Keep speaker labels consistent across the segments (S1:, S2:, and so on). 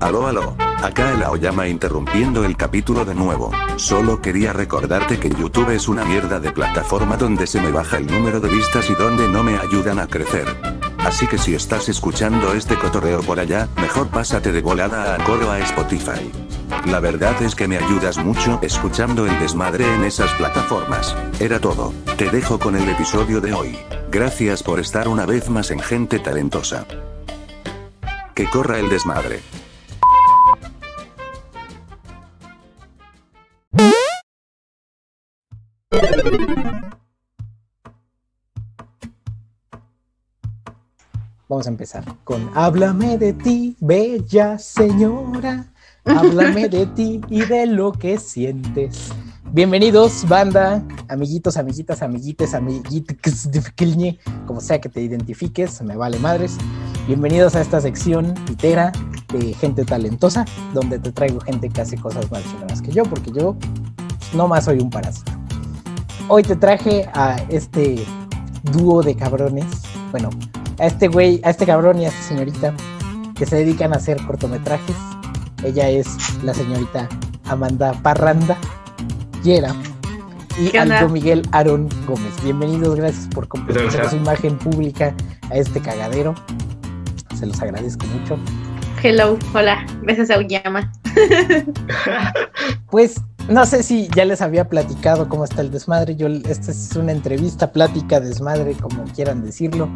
S1: Aló, aló. Acá el Aoyama interrumpiendo el capítulo de nuevo. Solo quería recordarte que YouTube es una mierda de plataforma donde se me baja el número de vistas y donde no me ayudan a crecer. Así que si estás escuchando este cotorreo por allá, mejor pásate de volada a coro a Spotify. La verdad es que me ayudas mucho escuchando el desmadre en esas plataformas. Era todo. Te dejo con el episodio de hoy. Gracias por estar una vez más en Gente Talentosa. Que corra el desmadre.
S2: Vamos a empezar con Háblame de ti, bella señora. Háblame de ti y de lo que sientes. Bienvenidos, banda, amiguitos, amiguitas, amiguites, amiguitos, como sea que te identifiques, me vale madres. Bienvenidos a esta sección pitera de gente talentosa, donde te traigo gente que hace cosas más chingonas que yo, porque yo no más soy un parásito. Hoy te traje a este dúo de cabrones, bueno, a este güey, a este cabrón y a esta señorita que se dedican a hacer cortometrajes. Ella es la señorita Amanda Parranda Yera y Aldo Miguel Aaron Gómez. Bienvenidos, gracias por compartir su imagen pública a este cagadero. Se los agradezco mucho.
S3: Hello, hola, besos a Uyama.
S2: pues no sé si ya les había platicado cómo está el desmadre. Yo, esta es una entrevista, plática, desmadre, como quieran decirlo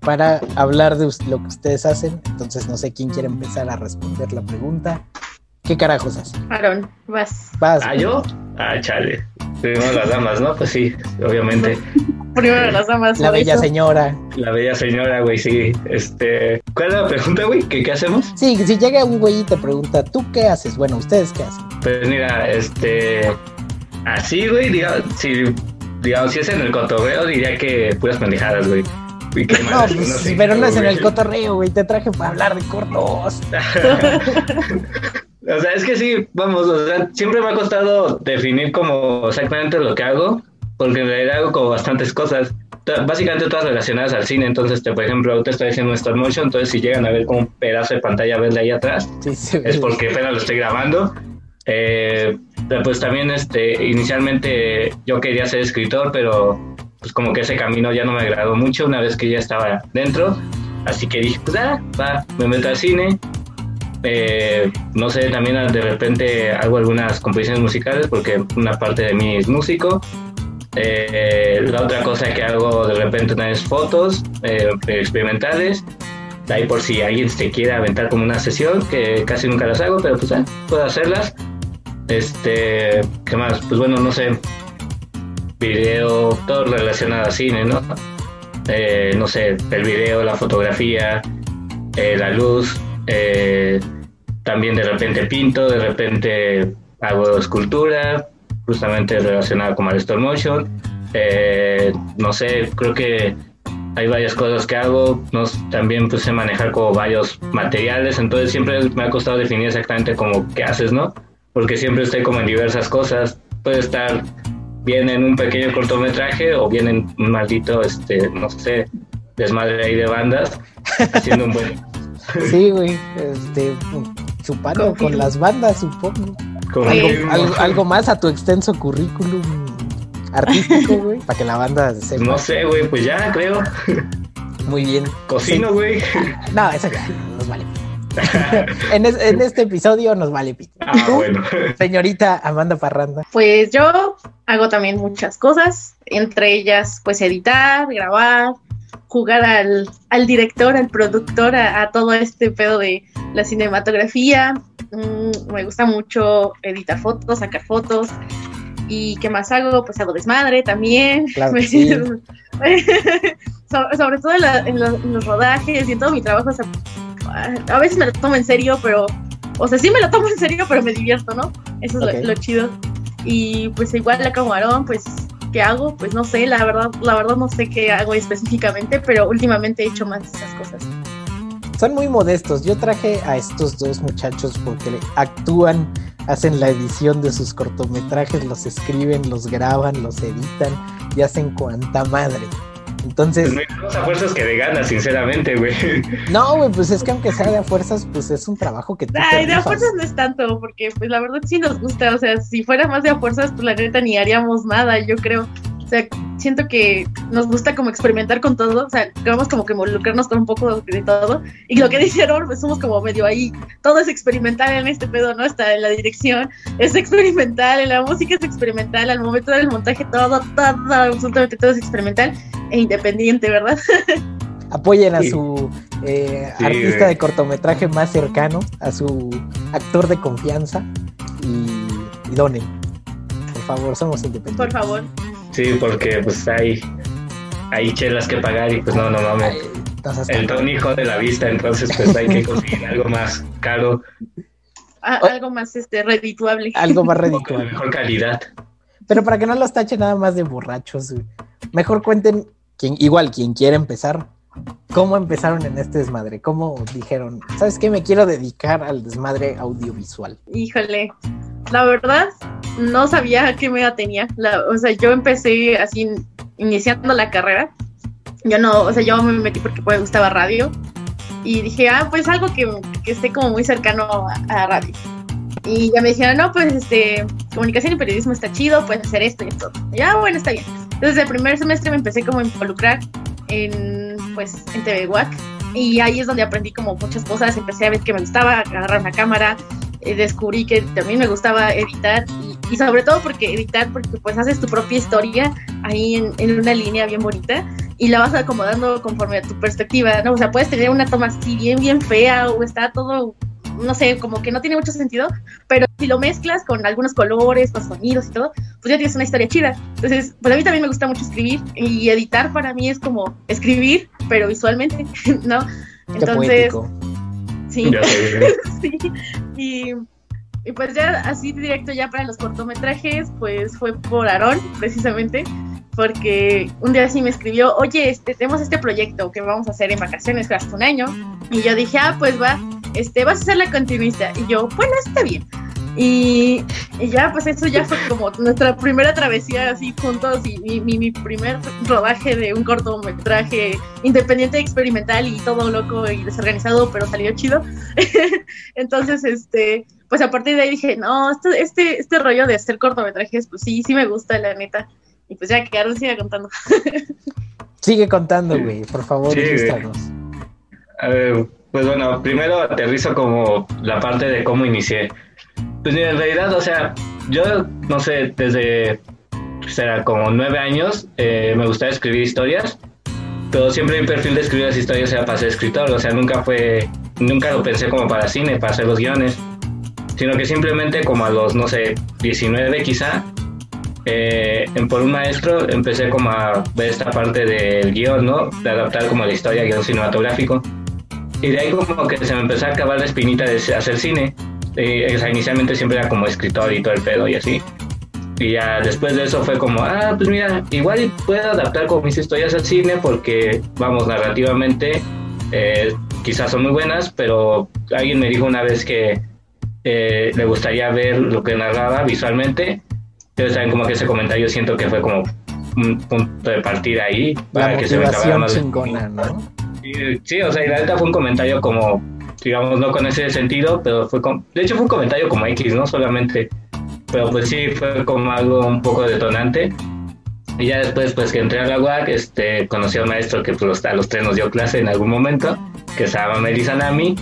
S2: para hablar de lo que ustedes hacen. Entonces no sé quién quiere empezar a responder la pregunta. ¿Qué carajos haces?
S3: Aaron, vas.
S2: Vas.
S4: ¿Ah, yo? Ah, chale. Primero las damas, ¿no? Pues sí, obviamente.
S3: Primero las.
S2: La bella señora.
S4: La bella señora, güey, sí. Este, ¿cuál es la pregunta, güey? ¿Qué, ¿Qué hacemos?
S2: Sí, si llega un güey y te pregunta, ¿tú qué haces? Bueno, ¿ustedes qué hacen?
S4: Pues mira, este, así, güey, digamos, si, digamos, si es en el cotorreo, diría que puras pendejadas, güey.
S2: No, pues, pero no es en el cotorreo, güey. Te traje para hablar de cortos.
S4: o sea, es que sí, vamos, o sea, siempre me ha costado definir como exactamente lo que hago, porque en realidad hago como bastantes cosas. Básicamente todas relacionadas al cine, entonces, te, por ejemplo, ahorita estoy haciendo stop motion, entonces si llegan a ver como un pedazo de pantalla verde ahí atrás, es porque apenas lo estoy grabando. Eh, pues también este, inicialmente yo quería ser escritor, pero pues como que ese camino ya no me agradó mucho una vez que ya estaba dentro. Así que dije, pues ah, va, me meto al cine. Eh, no sé, también de repente hago algunas composiciones musicales porque una parte de mí es músico. Eh, la otra cosa que hago de repente es fotos eh, experimentales. Ahí por si alguien se quiere aventar como una sesión, que casi nunca las hago, pero pues ah, puedo hacerlas. Este, ¿qué más? Pues bueno, no sé, video, todo relacionado a cine, ¿no? Eh, no sé, el video, la fotografía, eh, la luz, eh, también de repente pinto, de repente hago escultura, justamente relacionada con el stop motion. no sé, creo que hay varias cosas que hago, no, también pues sé manejar como varios materiales, entonces siempre me ha costado definir exactamente como qué haces, ¿no? Porque siempre estoy como en diversas cosas, puede estar bien en un pequeño cortometraje o bien en un maldito, este, no sé, desmadre ahí de bandas, haciendo un buen.
S2: Sí, güey, este, chupando con las bandas, supongo. Algo, algo, más a tu extenso currículum artístico, güy, para que la banda
S4: se. No sé, güey, pues ya creo.
S2: Muy bien.
S4: Cocino, güey.
S2: No, eso ya nos vale. en, en, este episodio nos vale pito.
S4: Ah, bueno.
S2: Señorita Amanda Parranda.
S3: Pues yo hago también muchas cosas, entre ellas pues editar, grabar, jugar al, al director, al productor, a, todo este pedo de la cinematografía. Mm, me gusta mucho editar fotos, sacar fotos. ¿Y qué más hago? Pues hago desmadre también. sobre, todo en, los, rodajes y en todo mi trabajo. a veces me lo tomo en serio, pero... O sea, sí me lo tomo en serio, pero me divierto, ¿no? Eso es lo, chido. Y pues igual la camarón, pues, ¿qué hago? Pues no sé, la verdad, la verdad no sé qué hago específicamente, pero últimamente he hecho más esas cosas.
S2: Son muy modestos. Yo traje a estos dos muchachos porque actúan, hacen la edición de sus cortometrajes, los escriben, los graban, los editan y hacen cuanta madre. Entonces.
S4: Pues no a fuerzas que de ganas, sinceramente, güey.
S2: No, güey, pues es que aunque sea de a fuerzas, pues es un trabajo que tú
S3: Ay, de a fuerzas no es tanto, porque pues la verdad sí nos gusta. O sea, si fuera más de a fuerzas, pues la neta ni haríamos nada, yo creo. O sea, siento que nos gusta como experimentar con todo, o sea, queremos como que involucrarnos con un poco de todo. Y lo que dice pues somos como medio ahí, todo es experimental en este pedo, ¿no? Está en la dirección, es experimental, en la música es experimental, al momento del montaje todo, todo, absolutamente todo es experimental e independiente, ¿verdad?
S2: Apoyen a su eh, artista de cortometraje más cercano, a su actor de confianza y, y donen. Por favor, somos independientes.
S3: Por favor.
S4: Sí, porque pues hay, hay chelas que pagar y pues no, no mames. El don hijo de la vista, entonces pues hay que conseguir algo más caro.
S3: algo más este redituable.
S2: Algo más redituable.
S4: De mejor calidad.
S2: Pero para que no los tache nada más de borrachos, mejor cuenten, quien, igual quien quiera empezar, cómo empezaron en este desmadre, cómo dijeron, ¿sabes qué? Me quiero dedicar al desmadre audiovisual.
S3: Híjole, la verdad, no sabía qué me tenía. o sea, yo empecé así iniciando la carrera. Yo no, o sea, yo me metí porque me gustaba radio. Y dije, ah, pues algo que, esté como muy cercano a, radio. Y ya me dijeron, no, pues este, comunicación y periodismo está chido, puedes hacer esto y esto. Ya, bueno, está bien. Entonces, el primer semestre me empecé como a involucrar en, pues, en TV WAC. Y ahí es donde aprendí como muchas cosas. Empecé a ver que me gustaba agarrar una cámara, eh, descubrí que también me gustaba editar y, sobre todo porque editar, porque pues haces tu propia historia ahí en, una línea bien bonita y la vas acomodando conforme a tu perspectiva, ¿no? O sea, puedes tener una toma así bien, bien fea o está todo, no sé, como que no tiene mucho sentido, pero si lo mezclas con algunos colores, con sonidos y todo, pues ya tienes una historia chida. Entonces, pues a mí también me gusta mucho escribir y editar para mí es como escribir, pero visualmente, ¿no?
S2: Entonces...
S3: Sí. sí. Y, pues ya así directo ya para los cortometrajes, pues fue por Aarón, precisamente, porque un día sí me escribió, oye, este, tenemos este proyecto que vamos a hacer en vacaciones hasta un año. Y yo dije, ah, pues va, este, vas a ser la continuista. Y yo, bueno, está bien. Y, ya, pues eso ya fue como nuestra primera travesía así juntos y mi, mi, primer rodaje de un cortometraje independiente, experimental y todo loco y desorganizado, pero salió chido. Entonces, este, pues a partir de ahí dije, no, este, este, este rollo de hacer cortometrajes, pues sí, sí me gusta, la neta. Y pues ya, que Aaron siga contando.
S2: Sigue contando, güey, por favor, sí,
S4: A ver, pues bueno, primero aterrizo como la parte de cómo inicié. Pues en realidad, o sea, yo no sé, desde será como nueve años eh, me gustaba escribir historias, pero siempre mi perfil de escribir las historias era para ser escritor, o sea, nunca fue, nunca lo pensé como para cine, para hacer los guiones, sino que simplemente como a los, no sé, 19 quizá, eh, por un maestro empecé como a ver esta parte del guion, ¿no? De adaptar como la historia, guion cinematográfico. Y de ahí como que se me empezó a acabar la espinita de hacer cine eh, o sea, inicialmente siempre era como escritor y todo el pedo y así. Y ya después de eso fue como, ah, pues mira, igual puedo adaptar como mis historias al cine porque, vamos, narrativamente eh, quizás son muy buenas, pero alguien me dijo una vez que eh, le gustaría ver lo que narraba visualmente. Entonces, saben como que ese comentario siento que fue como un punto de partida ahí
S2: para que se me acabara más. Chingona, ¿no?
S4: sí, o sea, y la neta fue un comentario como digamos, no con ese sentido, pero fue con, de hecho fue un comentario como X, ¿no? Solamente, pero pues sí, fue como algo un poco detonante. Y ya después, pues que entré a la UAC, este, conocí a un maestro que pues, a los tres nos dio clase en algún momento, que se llama Melissa Nami,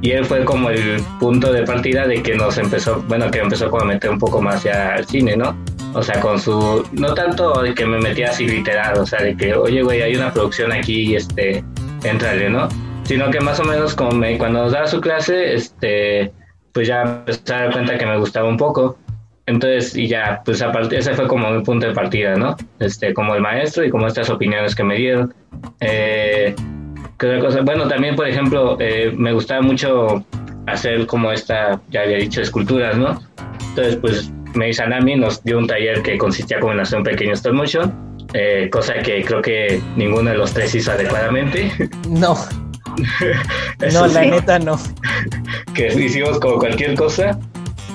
S4: y él fue como el punto de partida de que nos empezó, bueno, que empezó como a meter un poco más ya al cine, ¿no? O sea, con su, no tanto de que me metía así literal, o sea, de que, oye, güey, hay una producción aquí, este, entrale, ¿no? Sino que más o menos como cuando nos daba su clase, este, pues ya empecé a dar cuenta que me gustaba un poco. Entonces, y ya, pues ese fue como mi punto de partida, ¿no? Este, como el maestro y como estas opiniones que me dieron. Eh, ¿qué otra cosa? Bueno, también, por ejemplo, eh, me gustaba mucho hacer como esta, ya había dicho, esculturas, ¿no? Entonces, pues Meisa Nami nos dio un taller que consistía como en hacer un pequeño stop motion, eh, cosa que creo que ninguno de los tres hizo adecuadamente.
S2: No. no, la neta no.
S4: que hicimos como cualquier cosa.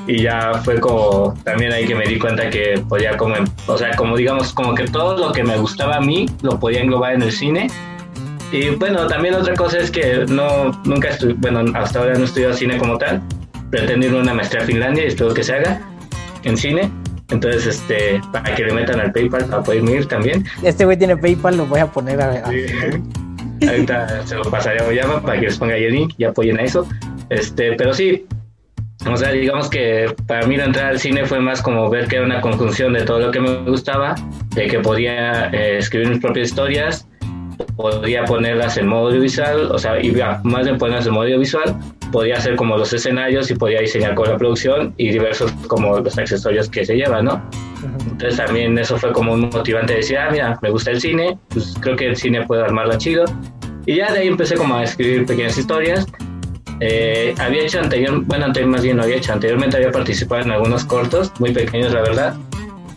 S4: y ya fue como también ahí que me di cuenta que podía como, o sea, como digamos, como que todo lo que me gustaba a mí lo podía englobar en el cine. Y bueno, también otra cosa es que no, nunca estuve, bueno, hasta ahora no he estudiado cine como tal. Pretendo ir a una maestría a Finlandia y espero que se haga en cine. Entonces, este, para que le metan al PayPal para poder ir también.
S2: Este güey tiene PayPal, lo voy a poner a,
S4: Ahorita se lo pasaré a Oyama para que les ponga ahí el link y apoyen a eso. Este, pero sí, o sea, digamos que para mí la entrada al cine fue más como ver que era una conjunción de todo lo que me gustaba, de que podía eh, escribir mis propias historias, podía ponerlas en modo audiovisual, o sea, y más de ponerlas en modo audiovisual, podía hacer como los escenarios y podía diseñar con la producción y diversos como los accesorios que se llevan, ¿no? Entonces también eso fue como un motivante de decir, ah, mira, me gusta el cine, pues creo que el cine puede armarlo chido. Y ya de ahí empecé como a escribir pequeñas historias eh, había hecho anterior, bueno, anterior, más bien no había hecho, anteriormente había participado en algunos cortos, muy pequeños la verdad,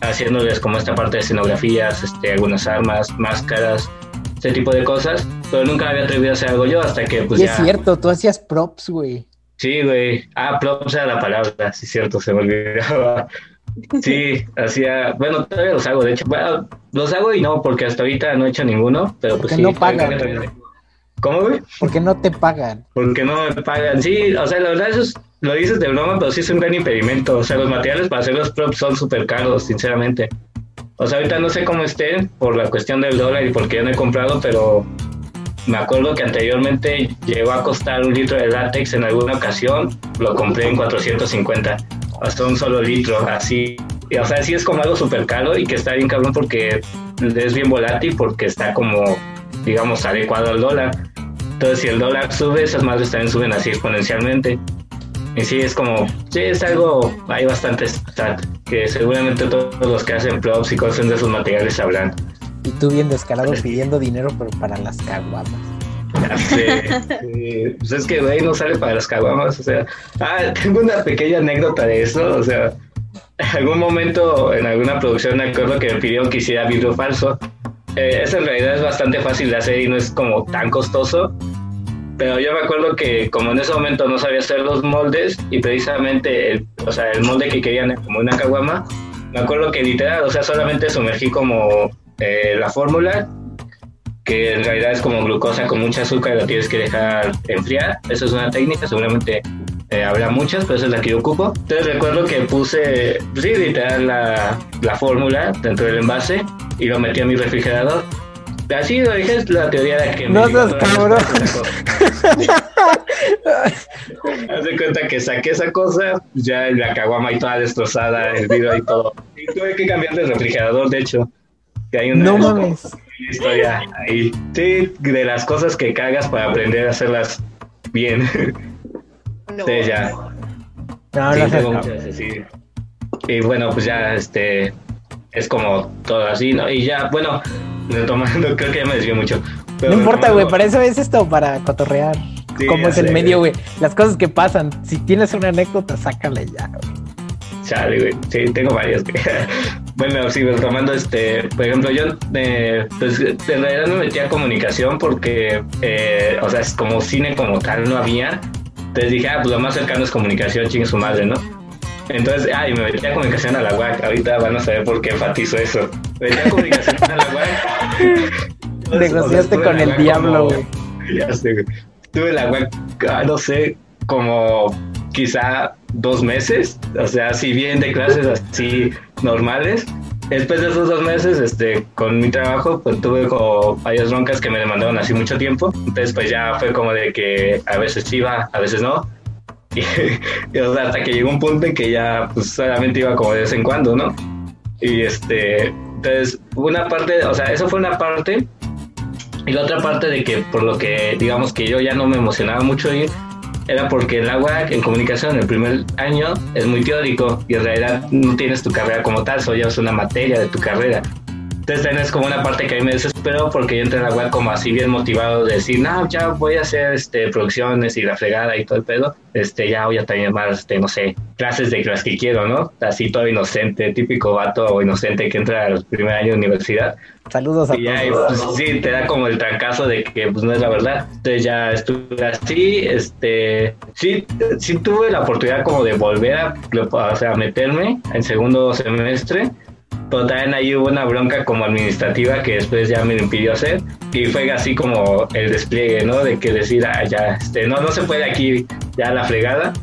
S4: haciéndoles como esta parte de escenografías, este, algunas armas, máscaras, ese tipo de cosas, pero nunca había atrevido a hacer algo yo hasta que pues
S2: y es cierto, tú hacías props, güey.
S4: Sí, güey. Ah, props era la palabra, sí cierto, se me olvidaba. Sí, hacía, bueno, todavía los hago, de hecho, bueno, los hago y no, porque hasta ahorita no he hecho ninguno, pero pues sí.
S2: no pagan.
S4: ¿Cómo, güey?
S2: Porque no te pagan.
S4: Porque no me pagan. Sí, o sea, la verdad eso es, lo dices de broma, pero sí es un gran impedimento. O sea, los materiales para hacer los props son súper caros, sinceramente. O sea, ahorita no sé cómo estén por la cuestión del dólar y porque ya no he comprado, pero me acuerdo que anteriormente llegó a costar un litro de látex en alguna ocasión, lo compré en 450, hasta un solo litro, así. Y, o sea, sí es como algo súper caro y que está bien cabrón porque es bien volátil, porque está como digamos, adecuado al dólar. Entonces, si el dólar sube, esas madres también suben así exponencialmente. Y sí, es como, sí, es algo, hay bastantes que seguramente todos los que hacen props y cosas de esos materiales sabrán.
S2: Y tú bien descarado pidiendo dinero, pero para las caguamas.
S4: Ya sé. Pues es que, güey, no sale para las caguamas. O sea, ah, tengo una pequeña anécdota de eso. O sea, en algún momento en alguna producción me acuerdo que me pidieron que hiciera vidrio falso. Eh, eso en realidad es bastante fácil de hacer y no es como tan costoso. Pero yo me acuerdo que como en ese momento no sabía hacer los moldes y precisamente el, o sea, el molde que querían como una caguama, me acuerdo que literal, o sea, solamente sumergí como eh, la fórmula, que en realidad es como glucosa con mucha azúcar y la tienes que dejar enfriar. Eso es una técnica, seguramente eh, habrá muchas, pero esa es la que yo ocupo. Entonces recuerdo que puse, sí, literal, la, la fórmula dentro del envase y lo metí a mi refrigerador. Así lo dije, es la teoría de que...
S2: No seas cabrón.
S4: Haz de cuenta que saqué esa cosa, ya la caguama y toda destrozada, el vidrio y todo. Y tuve que cambiar de refrigerador, de hecho. Que hay una
S2: no mames.
S4: Historia ahí. Sí, de las cosas que cagas para aprender a hacerlas bien.
S3: No.
S4: Sí, ya.
S2: No,
S4: Sí,
S2: no
S4: tengo muchas. Y bueno, pues ya este es como todo así, ¿no? Y ya, bueno, retomando, creo que ya me desvió mucho. pero
S2: No importa, güey, para eso es esto, para cotorrear.
S4: Sí,
S2: Como
S4: ya
S2: es el
S4: sé,
S2: medio,
S4: güey.
S2: güey. Las cosas que pasan. Si tienes una anécdota, sácala ya, güey.
S4: Chale, güey. Sí, tengo varias. güey. bueno, sí, retomando, este, por ejemplo, yo, eh, pues, en realidad me metí a comunicación porque, eh, o sea, es como cine como tal no había. Entonces dije, ah, pues lo más cercano es comunicación, chingue su madre, ¿no? Entonces, ay, me metí a comunicación a la UAC. Ahorita van a saber por qué enfatizo eso. Me metí a comunicación a la UAC.
S2: Negociaste con el diablo, güey.
S4: Ya sé, güey. Estuve en la UAC, ah, no sé, como quizá dos meses, o sea, si bien de clases así normales. Después de esos dos meses, este, con mi trabajo, pues tuve como varias broncas que me demandaron así mucho tiempo. Entonces, pues ya fue como de que a veces iba, a veces no. Y, y, hasta que llegó un punto en que ya, pues solamente iba como de vez en cuando, ¿no? Y este, entonces, una parte, o sea, eso fue una parte. Y la otra parte de que por lo que digamos que yo ya no me emocionaba mucho ir, era porque el agua en comunicación el primer año es muy teórico y en realidad no tienes tu carrera como tal, solo llevas una materia de tu carrera. Entonces también es como una parte que a mí me desesperó porque yo entré en la web como así bien motivado de decir, no, ya voy a hacer este, producciones y la fregada y todo el pedo. Este, ya voy a tener más, este, no sé, clases de las que quiero, ¿no? Así todo inocente, típico vato inocente que entra al primer año de universidad.
S2: Saludos a
S4: y ya, pues, sí, te da como el trancazo de que pues no es la verdad. Entonces ya estuve así, este, sí, sí tuve la oportunidad como de volver a, o sea, meterme en segundo semestre, pero también ahí hubo una bronca como administrativa que después ya me lo impidió hacer y fue así como el despliegue, ¿no? De que decir, ah, ya, este, no, no se puede aquí, ya la fregada.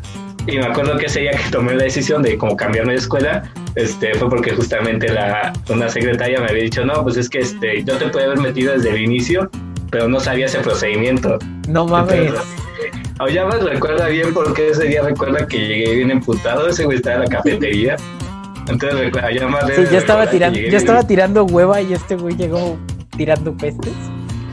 S4: Y me acuerdo que ese día que tomé la decisión de como cambiarme de escuela, este, fue porque justamente la, una secretaria me había dicho, no, pues es que este, yo te puedo haber metido desde el inicio, pero no sabía ese procedimiento.
S2: No mames.
S4: O ya me recuerda bien porque ese día recuerda que llegué bien emputado, ese güey estaba en la cafetería. Entonces más
S2: Sí, ya estaba tirando, ya estaba tirando hueva y este güey llegó tirando pestes.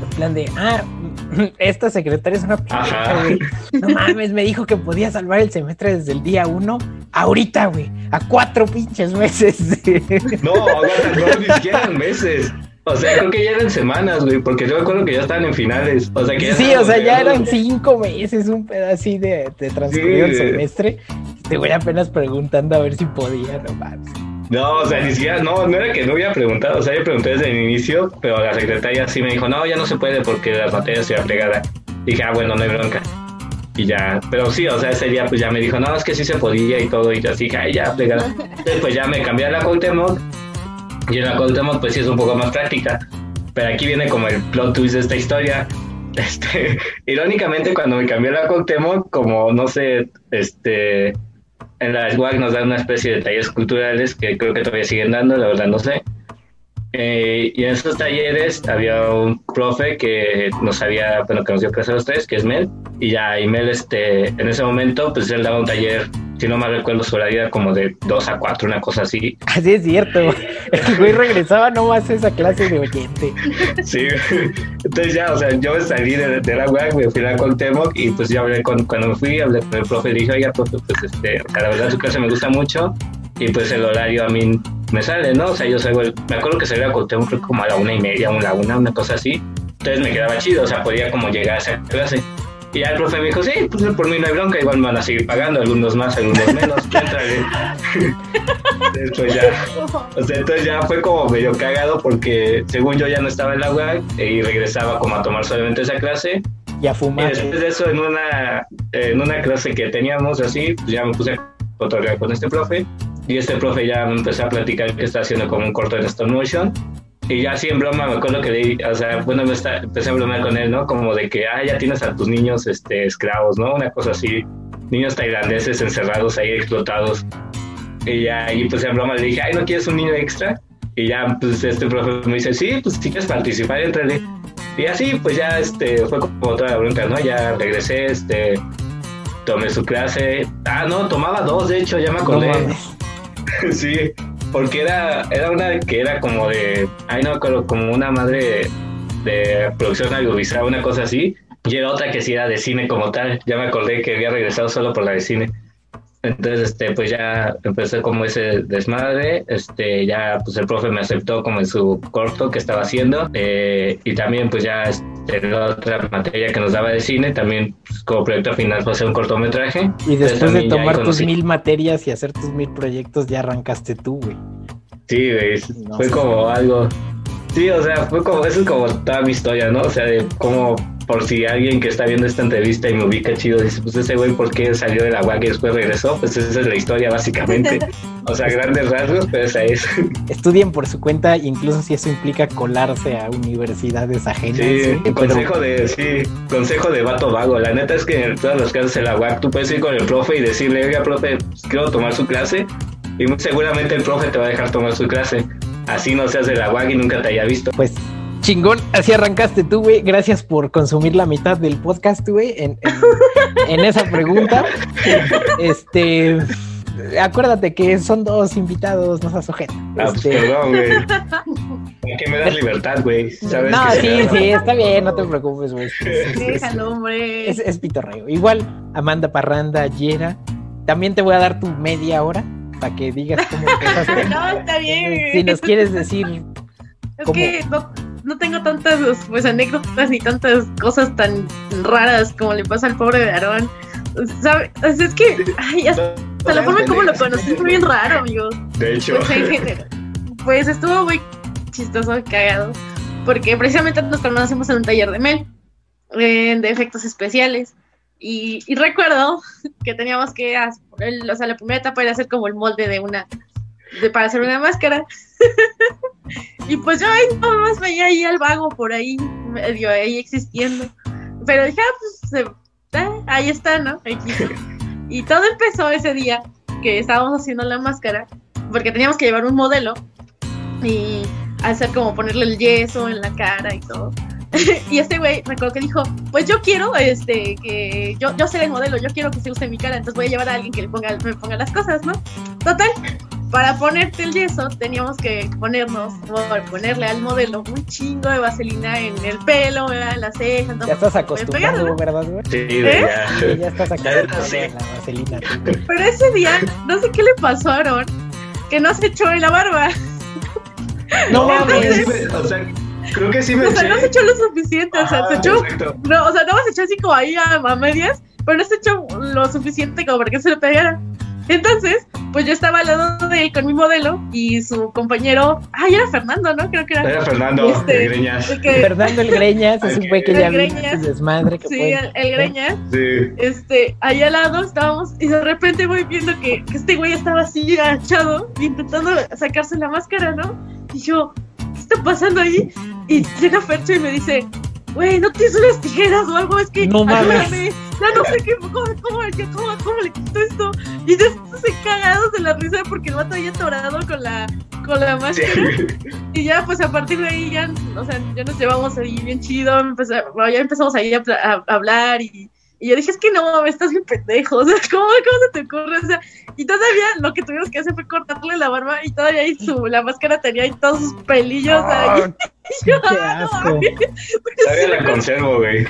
S2: En plan de, ah, esta secretaria es una pendeja, güey. No mames, me dijo que podía salvar el semestre desde el día uno. Ahorita, güey, a cuatro pinches meses.
S4: No, no, ni siquiera en meses. O sea, creo que ya eran semanas, güey, porque yo me acuerdo que ya estaban en finales. O sea, que
S2: sí, o sea, ya eran cinco meses, un pedacito de, de transcurrido el semestre. Este güey apenas preguntando a ver si podía, no mames.
S4: No, o sea, ni siquiera, no, no era que no hubiera preguntado, o sea, yo pregunté desde el inicio, pero la secretaria sí me dijo, no, ya no se puede porque las materias se fregada. Dije, ah, bueno, no hay bronca. Y ya, pero sí, o sea, ese día pues ya me dijo, no, es que sí se podía y todo, y yo así, ay, ya, fregada. Entonces pues ya me cambié a la Cuauhtémoc, y en la Cuauhtémoc pues sí es un poco más práctica, pero aquí viene como el plot twist de esta historia. Este, irónicamente cuando me cambié a la Cuauhtémoc, como no sé, este, en la SWAG nos dan una especie de talleres culturales que creo que todavía siguen dando, la verdad no sé. Eh, y en esos talleres había un profe que nos había, bueno, que nos dio clase a los tres, que es Mel, y ya, y Mel, este, en ese momento, pues él daba un taller, si no mal recuerdo, su era como de 2 a 4, una cosa así.
S2: Así es cierto. El güey regresaba nomás a esa clase de oyente.
S4: Sí, entonces ya, o sea, yo salí de, de la web, me fui a la Cuauhtémoc y pues ya hablé con, cuando me fui, hablé con el profe y dije, oiga, profe, pues este, la verdad su clase me gusta mucho y pues el horario a mí me sale, ¿no? O sea, yo salgo, el- me acuerdo que salía a Cuauhtémoc como a la una y media, a la una, una cosa así, entonces me quedaba chido, o sea, podía como llegar a esa clase. Y ya el profe me dijo, sí, pues por mí no hay bronca, igual me van a seguir pagando, algunos más, algunos menos, tú éntrale". Después ya, o sea, entonces ya fue como medio cagado porque según yo ya no estaba en la UAC y regresaba como a tomar solamente esa clase.
S2: Y a
S4: Y
S2: fumar.
S4: después de eso, en una, en una clase que teníamos así, pues ya me puse a fotografiar con este profe. Y este profe ya me empezó a platicar que está haciendo como un corto en stop motion. Y ya así en broma me acuerdo que, le, o sea, bueno, me está- empecé a bromear con él, ¿no? Como de que, ah, ya tienes a tus niños este, esclavos, ¿no? Una cosa así. Niños tailandeses encerrados ahí, explotados. Y ya, y pues en broma le dije, ay, ¿no quieres un niño extra? Y ya, pues este profe me dice, sí, pues si quieres participar, entrale. Y así, pues ya este, fue como toda la bronca, ¿no? Ya regresé, este, tomé su clase. Ah, no, tomaba dos, de hecho, ya me
S2: No
S4: acordé.
S2: mames.
S4: sí, porque era, era una que era como de, ay, no como una madre de, de producción audiovisual, una cosa así. Y era otra que sí era de cine como tal. Ya me acordé que había regresado solo por la de cine. Entonces, este, pues ya empecé como ese desmadre, este, ya pues el profe me aceptó como en su corto que estaba haciendo, eh, y también pues ya este, la otra materia que nos daba de cine, también pues, como proyecto final fue hacer un cortometraje.
S2: Y después de tomar tus
S4: conocí-
S2: mil materias y hacer tus mil proyectos, ya arrancaste tú, güey.
S4: Sí, güey,
S2: No
S4: fue como algo, sí, o sea, fue como, eso es como toda mi historia, ¿no? O sea, de cómo, por si alguien que está viendo esta entrevista y me ubica chido, dice, pues ese güey, ¿por qué salió de la UAC y después regresó? Pues esa es la historia, básicamente. O sea, grandes rasgos, pero esa es.
S2: Estudien por su cuenta, incluso si eso implica colarse a universidades ajenas.
S4: Sí,
S2: ¿eh? Pero-
S4: consejo de, sí, consejo de vato vago. La neta es que en todas las clases de la UAC tú puedes ir con el profe y decirle, oiga, profe, pues, quiero tomar su clase. Y muy seguramente el profe te va a dejar tomar su clase. Así no seas de la UAC y nunca te haya visto.
S2: Pues chingón, así arrancaste tú, güey. Gracias por consumir la mitad del podcast, güey, en, en- en esa pregunta. Este, acuérdate que son dos invitados, no seas ojete.
S4: Ah, pues
S2: Este,
S4: perdón, güey. ¿Por qué me das libertad, güey?
S2: No,
S4: que
S2: sí, sí, está bien, no te preocupes, güey.
S3: Déjalo, hombre.
S2: es- es pitorreo. Igual, Amanda Parranda, Yera, también te voy a dar tu media hora para que digas cómo empezaste.
S3: No, está bien.
S2: Si nos quieres decir
S3: Es que no, no, tengo tantas pues anécdotas ni tantas cosas tan raras como le pasa al pobre de Aarón. ¿Sabes? Es que, ay, hasta, la forma en cómo lo conocí fue bien raro, amigo.
S4: De hecho.
S3: Pues, pues estuvo muy chistoso, cagado. Porque precisamente nos conocimos en un taller de Mel, eh, de efectos especiales. Y, y, recuerdo que teníamos que, hacer, o sea, la primera etapa era hacer como el molde de una, de, para hacer una máscara. y pues yo ahí nada más veía ahí al vago por ahí, medio ahí existiendo. Pero dije, ah, pues eh, ahí está, ¿no? Y todo empezó ese día que estábamos haciendo la máscara, porque teníamos que llevar un modelo y hacer como ponerle el yeso en la cara y todo. y este güey recuerdo que dijo, pues yo quiero, este, que yo, yo seré el modelo, yo quiero que se use mi cara, entonces voy a llevar a alguien que le ponga, me ponga las cosas, ¿no? Total, para ponerte el yeso teníamos que ponernos, ponerle al modelo un chingo de vaselina en el pelo, en las cejas.
S2: Ya estás acostumbrado, ¿verdad,
S4: güey? Sí, ¿Eh?
S2: ya. ya estás acostumbrado sí. a la vaselina.
S3: Pero ese día, no sé qué le pasó a Aaron, que no se echó en la barba.
S4: No mames. o sea, creo que sí me
S3: O sea, no se echó lo suficiente, o sea, se echó. No, o sea, no se echó así como ahí a, a medias, pero no se echó lo suficiente como para que se le pegara. Entonces, pues yo estaba al lado de él con mi modelo y su compañero, ah, era Fernando, ¿no? Creo que era.
S4: Era Fernando, este, el Greñas.
S2: Fernando el Greñas, es un güey que ya
S3: Greñas.
S2: desmadre que
S3: Sí, el, el, Greñas. Sí. Este, ahí al lado estábamos y de repente voy viendo que, que este güey estaba así agachado intentando sacarse la máscara, ¿no? Y yo, ¿qué está pasando ahí? Y llega Fercho y me dice, güey, ¿no tienes unas tijeras o algo? Es que.
S2: No mames.
S3: Ya no sé qué, cómo, cómo, cómo, cómo le quito esto. Y después se cagados de la risa porque el vato había atorado con la, con la máscara. Y ya, pues a partir de ahí ya, o sea, ya nos llevamos ahí bien chido. ya empezamos ahí a, a, a hablar y y yo dije, es que no, me estás bien pendejo, o sea, ¿cómo, ¿cómo, se te ocurre? O sea, y todavía lo que tuvimos que hacer fue cortarle la barba y todavía ahí su, la máscara tenía ahí todos sus pelillos ahí.
S2: Y yo, qué asco. No,
S4: todavía la conservo, güey.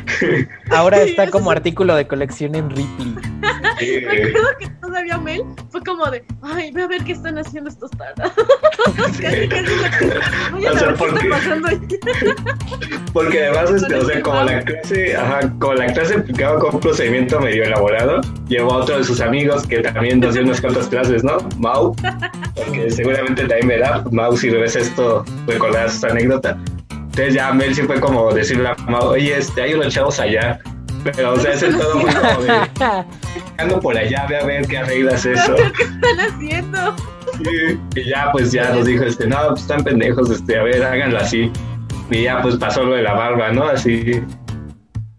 S2: Ahora está como artículo de colección en Ripley.
S3: Sí. Recuerdo que todavía Mel fue como de, ay, ve a ver qué están haciendo estos tarados. Sí. casi, casi o sea, porque, está pasando.
S4: Porque además, este, o sea, como la clase, ajá, como la clase explicaba con un procedimiento medio elaborado, llevó a otro de sus amigos que también nos dio unas cuantas clases, ¿no? Mau, porque seguramente también me da, Mau, si ves esto, recordarás esta anécdota. Entonces ya Mel sí fue como decirle a Mau, oye, este, hay unos chavos allá. Pero, o sea, ese todo muy como de, ando por allá, ve a ver qué arreglas eso.
S3: ¿Qué están haciendo?
S4: Y ya, pues ya nos dijo, este, no, pues están pendejos, este, a ver, háganlo así. Y ya, pues pasó lo de la barba, ¿no? Así,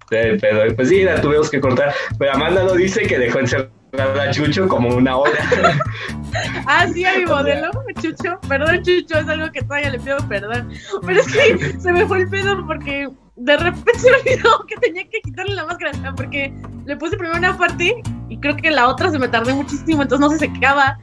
S4: pero pues sí, la tuvimos que cortar. Pero Amanda no dice que dejó encerrada a Chucho como una hora.
S3: ah, sí, a mi modelo, Chucho. Perdón, Chucho, es algo que todavía le pido perdón. Pero es que se me fue el pedo porque de repente se olvidó que tenía que quitarle la máscara. Porque le puse primero una parte y creo que la otra se me tardó muchísimo, entonces no se secaba.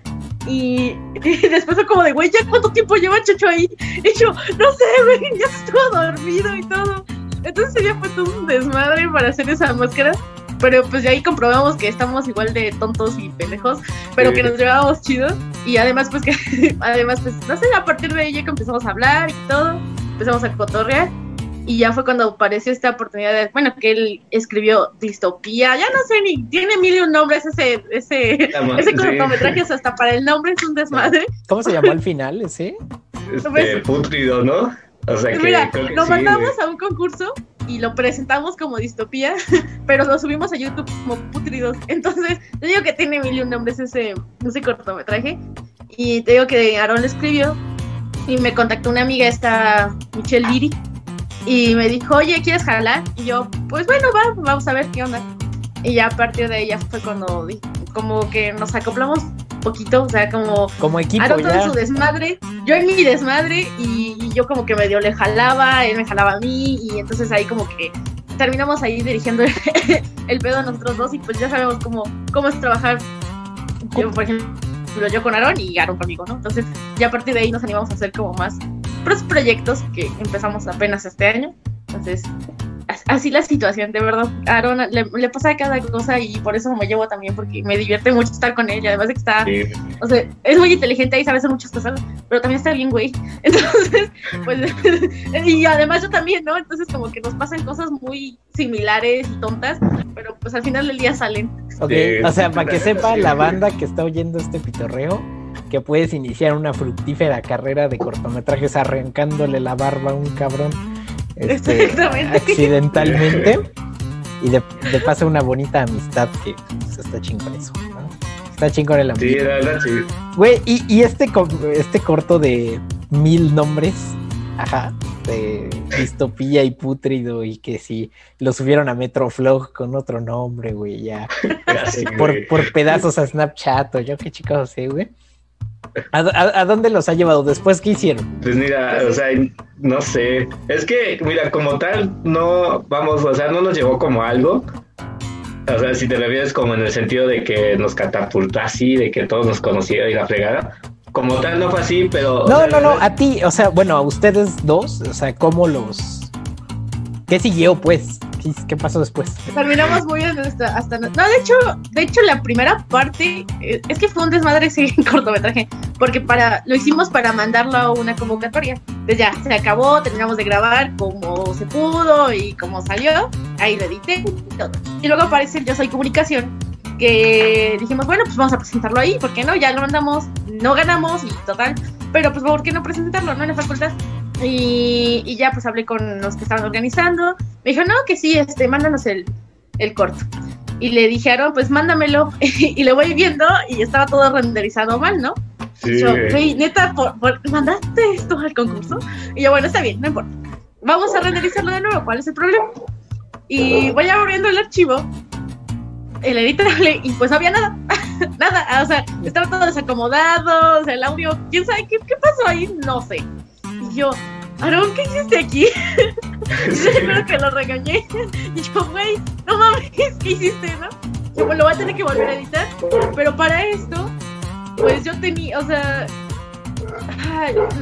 S3: Y, después fue como de, güey, ¿ya cuánto tiempo lleva Chucho ahí? Y yo, no sé, güey, ya estuvo dormido y todo. Entonces día fue todo un desmadre para hacer esa máscara. Pero pues ya ahí comprobamos que estamos igual de tontos y pendejos, pero sí. que nos llevábamos chido. Y además, pues que, además, pues, no sé, a partir de ahí ya que empezamos a hablar y todo, empezamos a cotorrear. Y ya fue cuando apareció esta oportunidad de, bueno, que él escribió Distopía, ya no sé ni, tiene mil y un nombres ese, ese, ese cortometraje, sí. hasta para el nombre es un desmadre.
S2: ¿Cómo se llamó al final ese?
S4: Este, pues, putrido, ¿no? O sea que,
S3: Mira, lo
S4: sí,
S3: mandamos a un concurso y lo presentamos como distopía, pero lo subimos a YouTube como putridos. Entonces, te digo que tiene mil y un nombres ese, ese cortometraje. Y te digo que Aaron lo escribió y me contactó una amiga, esta Michelle Liri, y me dijo, oye, ¿quieres jalar? Y yo, pues bueno, va, vamos a ver qué onda. Y ya a partir de ella fue cuando como que nos acoplamos poquito, o sea, como
S2: como equipo ya.
S3: en su desmadre, yo en mi desmadre y, y, yo como que medio le jalaba, él me jalaba a mí y entonces ahí como que terminamos ahí dirigiendo el, el pedo a nosotros dos y pues ya sabemos cómo, cómo es trabajar yo, por ejemplo, yo con Aaron y Aaron conmigo, ¿no? Entonces ya a partir de ahí nos animamos a hacer como más proyectos que empezamos apenas este año, entonces así la situación, de verdad. Aaron le, le, pasa cada cosa y por eso me llevo también, porque me divierte mucho estar con ella. Además de que está, o sea, es muy inteligente y sabe hacer muchas cosas, pero también está bien, güey. Entonces, pues, y además yo también, ¿no? Entonces, como que nos pasan cosas muy similares y tontas, pero pues al final del día salen.
S2: Ok, o sea, para que sepa la banda que está oyendo este pitorreo, que puedes iniciar una fructífera carrera de cortometrajes arrancándole la barba a un cabrón este, accidentalmente y de, paso una bonita amistad que pues, está chingón eso. Está chingón el ambiente.
S4: Sí, la verdad, sí.
S2: Güey, y, y este, este corto de mil nombres, ajá, de distopía y putrido y que si lo subieron a Metroflog con otro nombre, güey, ya. por, por pedazos a Snapchat o yo qué chicos sé, güey. ¿A, dónde los ha llevado? ¿Después qué hicieron?
S4: Pues mira, o sea, no sé. Es que, mira, como tal, no, vamos, o sea, no nos llevó como algo. O sea, si te refieres como en el sentido de que nos catapultó así, de que todos nos conocieron y la fregada. Como tal no fue así, pero...
S2: No, no, no, a ti, o sea, bueno, a ustedes dos, o sea, ¿cómo los... ¿Qué siguió, pues? ¿Qué, pasó después?
S3: Terminamos muy hasta, hasta, No, de hecho, de hecho, la primera parte eh, es que fue un desmadre ese cortometraje, porque para lo hicimos para mandarlo a una convocatoria. Entonces ya, se acabó, terminamos de grabar como se pudo y como salió. Ahí lo edité y todo. Y luego aparece Yo Soy Comunicación, que dijimos, bueno, pues vamos a presentarlo ahí, ¿por qué no? Ya lo mandamos, no ganamos y total. Pero pues, ¿por qué no presentarlo, no? En la facultad. Y, ya pues hablé con los que estaban organizando. Me dijo, no, que sí, este, mándanos el, el corto. Y le dijeron, pues mándamelo. y le voy viendo y estaba todo renderizado mal, ¿no? Sí. Yo, neta, ¿mandaste esto al concurso? Y yo, bueno, está bien, no importa. Vamos a renderizarlo de nuevo, ¿cuál es el problema? Y voy abriendo el archivo, el editable, y pues no había nada. nada, o sea, estaba todo desacomodado, o sea, el audio, quién sabe qué, qué pasó ahí, no sé. Yo, Aaron, ¿qué hiciste aquí? yo que lo regañé. Y yo, güey, no mames, ¿qué hiciste, no? Yo, pues lo voy a tener que volver a editar. Pero para esto, pues yo tenía, o sea,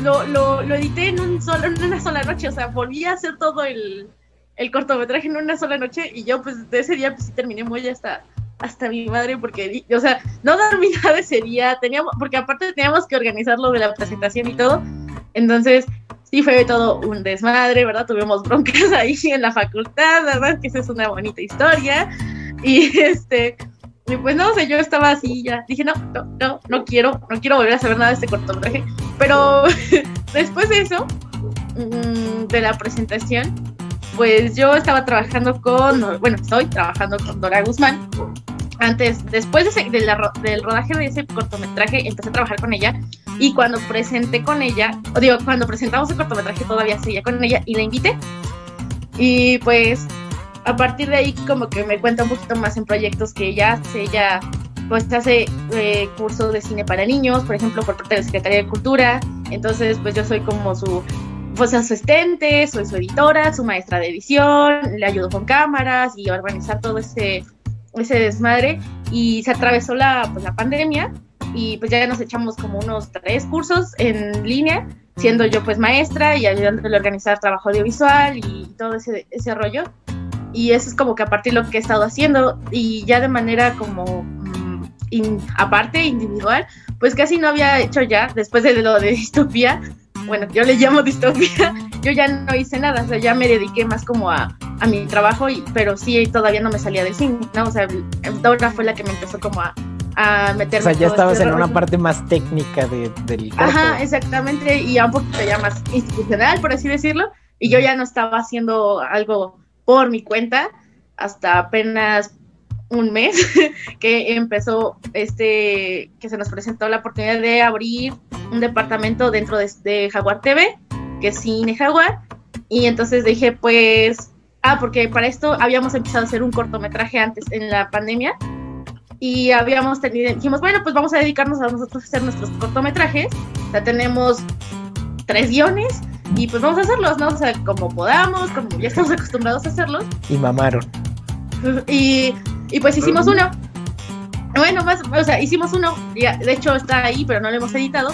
S3: lo, lo, lo, edité en, un solo, en una sola noche. O sea, volví a hacer todo el, el cortometraje en una sola noche. Y yo, pues, de ese día, pues sí terminé muy hasta hasta mi madre porque, o sea, no dormí nada ese día, teníamos, porque aparte teníamos que organizar lo de la presentación y todo, entonces, sí fue todo un desmadre, ¿verdad? Tuvimos broncas ahí en la facultad, ¿verdad? Que esa es una bonita historia. Y este, pues no, sea, yo estaba así ya, dije, no, no, no, no quiero, no quiero volver a saber nada de este cortometraje. Pero después de eso, mm, de la presentación, pues yo estaba trabajando con, bueno, estoy trabajando con Dora Guzmán, antes, después de del rodaje de ese cortometraje, empecé a trabajar con ella y cuando presenté con ella, o digo, cuando presentamos el cortometraje todavía seguía con ella y la invité. Y pues a partir de ahí como que me cuenta un poquito más en proyectos que ella hace, ella pues hace eh, cursos de cine para niños, por ejemplo, por parte de la Secretaría de Cultura, entonces pues yo soy como su pues asistente, soy su editora, su maestra de edición, le ayudo con cámaras y a organizar todo ese ese desmadre. Y se atravesó la, pues, la pandemia y pues ya nos echamos como unos tres cursos en línea, siendo yo pues maestra y ayudándole a organizar trabajo audiovisual y todo ese, ese rollo. Y eso es como que a partir de lo que he estado haciendo y ya de manera como mm, aparte, individual, pues casi no había hecho ya, después de lo de distopía, bueno, yo le llamo distopía, yo ya no hice nada, o sea, ya me dediqué más como a, a mi trabajo, y, pero sí todavía no me salía del cine, ¿no? O sea, Dora fue la que me empezó como a, a meterme.
S2: O sea, ya estabas este en una parte más técnica de, del corto.
S3: Ajá, exactamente, y a un poquito ya más institucional, por así decirlo, y yo ya no estaba haciendo algo por mi cuenta hasta apenas un mes que empezó este, que se nos presentó la oportunidad de abrir un departamento dentro de, de Jaguar TV, que es Cine Jaguar, y entonces dije, pues, ah, porque para esto habíamos empezado a hacer un cortometraje antes en la pandemia, y habíamos tenido, dijimos, bueno, pues vamos a dedicarnos a nosotros a hacer nuestros cortometrajes, ya tenemos tres guiones, y pues vamos a hacerlos, ¿no? O sea, como podamos, como ya estamos acostumbrados a hacerlos.
S2: Y mamaron.
S3: Y y pues hicimos uno. Bueno, más, o sea, hicimos uno. de hecho está ahí, pero no lo hemos editado.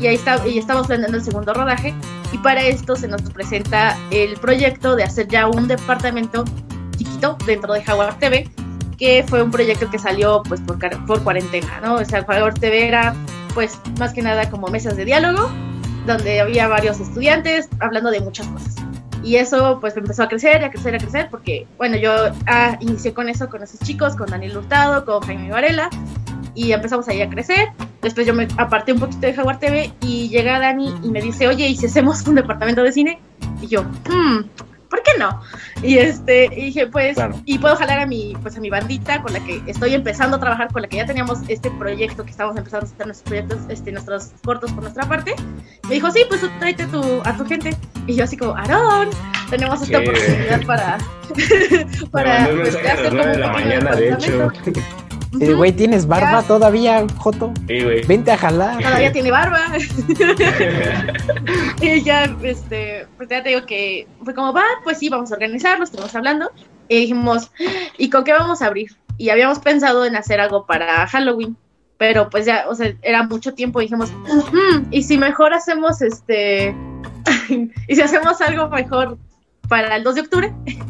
S3: Y ahí está, y estamos planeando el segundo rodaje. Y para esto se nos presenta el proyecto de hacer ya un departamento chiquito dentro de Jaguar TV, que fue un proyecto que salió pues por, por cuarentena, ¿no? O sea, Jaguar TV era pues más que nada como mesas de diálogo, donde había varios estudiantes hablando de muchas cosas. Y eso pues empezó a crecer, a crecer, a crecer, porque bueno, yo ah, inicié con eso, con esos chicos, con Daniel Hurtado, con Jaime Varela, y empezamos ahí a crecer. Después yo me aparté un poquito de Jaguar TV y llega Dani y me dice, oye, ¿y si hacemos un departamento de cine? Y yo, hmm, ¿por qué no? Y este, dije, pues, y puedo jalar a mi, pues a mi bandita con la que estoy empezando a trabajar, con la que ya teníamos este proyecto que estamos empezando a hacer nuestros proyectos, este, nuestros cortos por nuestra parte. Me dijo, sí, pues tráete tu, a tu gente. Y yo así como, Aarón, tenemos esta oportunidad para,
S4: para pues, hacer como de la mañana, de hecho.
S2: Eh, güey, ¿tienes barba todavía, Joto?
S4: Sí, güey.
S2: Vente a jalar.
S3: Todavía tiene barba. y ya, este, pues ya te digo que fue como, va, pues sí, vamos a organizarlo, estuvimos hablando. Y dijimos, ¿y con qué vamos a abrir? Y habíamos pensado en hacer algo para Halloween. Pero pues ya, o sea, era mucho tiempo. Y dijimos, mm, ¿y si mejor hacemos este. y si hacemos algo mejor para el 2 de octubre?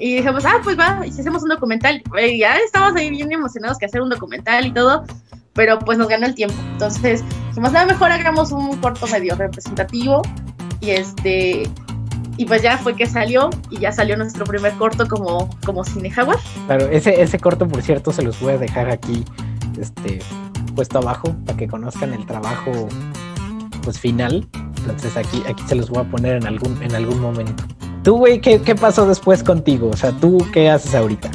S3: Y dijimos, ah, pues va, y si hacemos un documental, y ya estábamos ahí bien emocionados que hacer un documental y todo, pero pues nos ganó el tiempo. Entonces dijimos, nada, mejor hagamos un corto medio representativo y este y pues ya fue que salió y ya salió nuestro primer corto como, como Cine Jaguar.
S2: Claro, ese, ese corto, por cierto, se los voy a dejar aquí este, puesto abajo para que conozcan el trabajo pues final. Entonces aquí, aquí se los voy a poner en algún, en algún momento. Tú, güey, ¿qué, pasó después contigo? O sea, ¿tú qué haces ahorita?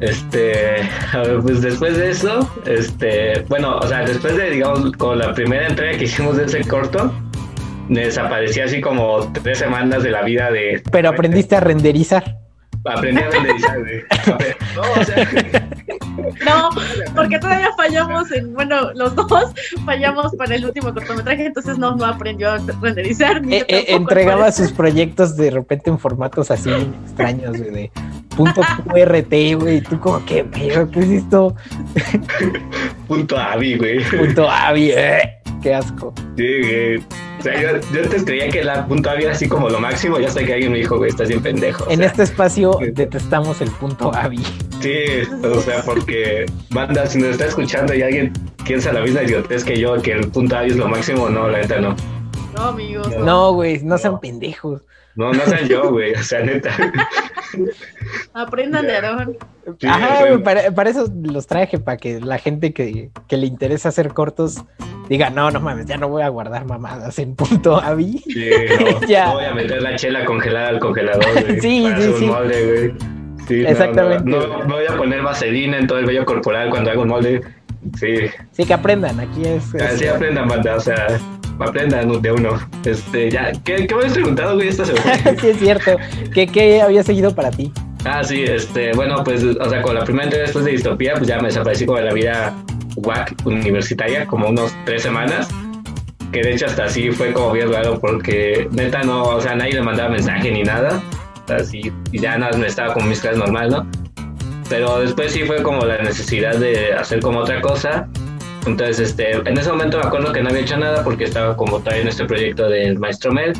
S4: Este, a ver, pues después de eso, este, bueno, o sea, después de, digamos, con la primera entrega que hicimos de ese corto, desaparecí así como tres semanas de la vida de...
S2: Pero aprendiste a renderizar.
S4: Aprendí a renderizar, güey. No, o sea...
S3: No, porque todavía fallamos en, bueno, los dos fallamos para el último cortometraje, entonces no, no aprendió a renderizar.
S2: Eh, eh, entregaba sus proyectos de repente en formatos así extraños, güey, de punto QRT, güey, tú como, ¿qué pedo? ¿Qué es esto?
S4: punto AVI, güey.
S2: Punto AVI, eh, qué asco.
S4: Sí, güey. O sea, yo, yo, antes creía que la punto AVI era así como lo máximo, ya sé que alguien me dijo, güey, estás bien pendejo.
S2: En este espacio detestamos el punto AVI.
S4: Sí, o sea, porque banda, si nos está escuchando y alguien piensa la misma idiotez que yo, que el punto AVI es lo máximo, no, la neta no.
S3: No, amigos.
S2: No, güey, no, sean pendejos.
S4: No, no sean yo, güey, o sea, neta.
S3: Aprendan de Aarón.
S2: Ajá, para, eso los traje, para que la gente que, que, le interesa hacer cortos diga, no, no mames, ya no voy a guardar mamadas en punto
S4: AVI. Sí, no, ya. voy a meter la chela congelada al congelador, güey.
S2: Sí, sí, sí.
S4: Molde, güey. Sí, Exactamente. No, no, voy a poner vaselina en todo el vello corporal cuando hago un molde. Sí.
S2: Sí, que aprendan, aquí es.
S4: Así ah, aprendan, banda, o sea, aprendan de uno. Este, ya, ¿qué, qué me habías preguntado, güey, esta semana?
S2: sí, es cierto. ¿Qué, ¿Qué había seguido para ti?
S4: Ah, sí, este, bueno, pues, o sea, con la primera entrega después de Distopía, pues ya me desaparecí como de la vida WAC universitaria, como unos tres semanas. Que de hecho hasta así fue como bien raro porque neta no, o sea, nadie le mandaba mensaje ni nada. Así, y ya nada, me estaba con mis clases normal, ¿no? Pero después sí fue como la necesidad de hacer como otra cosa. Entonces, este, en ese momento me acuerdo que no había hecho nada porque estaba como todavía en este proyecto del Maestro Mel,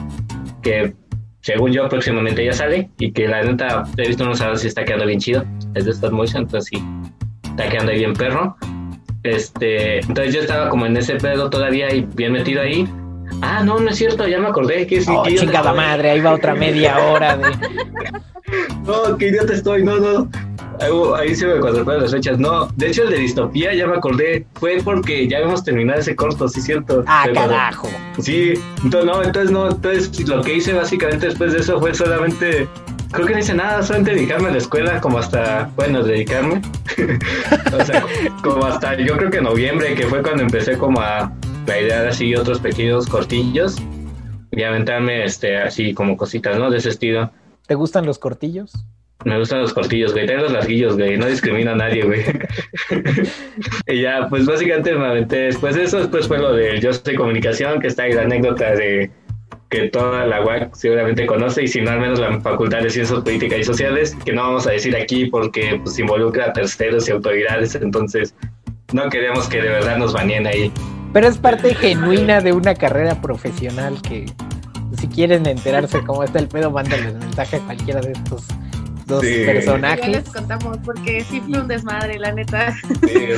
S4: que según yo próximamente ya sale y que la neta he visto unos sabes si está quedando bien chido. Es de stop motion, entonces sí, está quedando bien perro. Este, entonces yo estaba como en ese pedo todavía y bien metido ahí. Ah, no, no es cierto, ya me acordé que sí.
S2: Oh, chingada madre, ahí va otra media hora de.
S4: no, que idiota estoy, no, no. Ahí, se me cuadran las fechas. No, de hecho el de distopía ya me acordé. Fue porque ya habíamos terminado ese corto, sí, cierto.
S2: Ah, carajo.
S4: Sí, entonces no, entonces no, entonces lo que hice básicamente después de eso fue solamente creo que no hice nada, solamente dedicarme a la escuela como hasta, bueno, dedicarme. o sea, como hasta yo creo que noviembre, que fue cuando empecé como a la idea de así otros pequeños cortillos y aventarme este, así como cositas, ¿no? De ese estilo.
S2: ¿Te gustan los cortillos?
S4: Me gustan los cortillos, güey. Tengo los larguillos, güey. No discrimino a nadie, güey. y ya, pues básicamente me aventé después de eso. Después fue lo de Yo Soy Comunicación, que está ahí la anécdota de que toda la UAC seguramente conoce, y si no, al menos la Facultad de Ciencias Políticas y Sociales, que no vamos a decir aquí porque pues, involucra a terceros y autoridades, entonces no queremos que de verdad nos baneen ahí.
S2: Pero es parte genuina de una carrera profesional que si quieren enterarse cómo está el pedo, mándenles mensaje a cualquiera de estos dos personajes.
S3: Ya les contamos, porque sí fue un desmadre, la neta. Sí,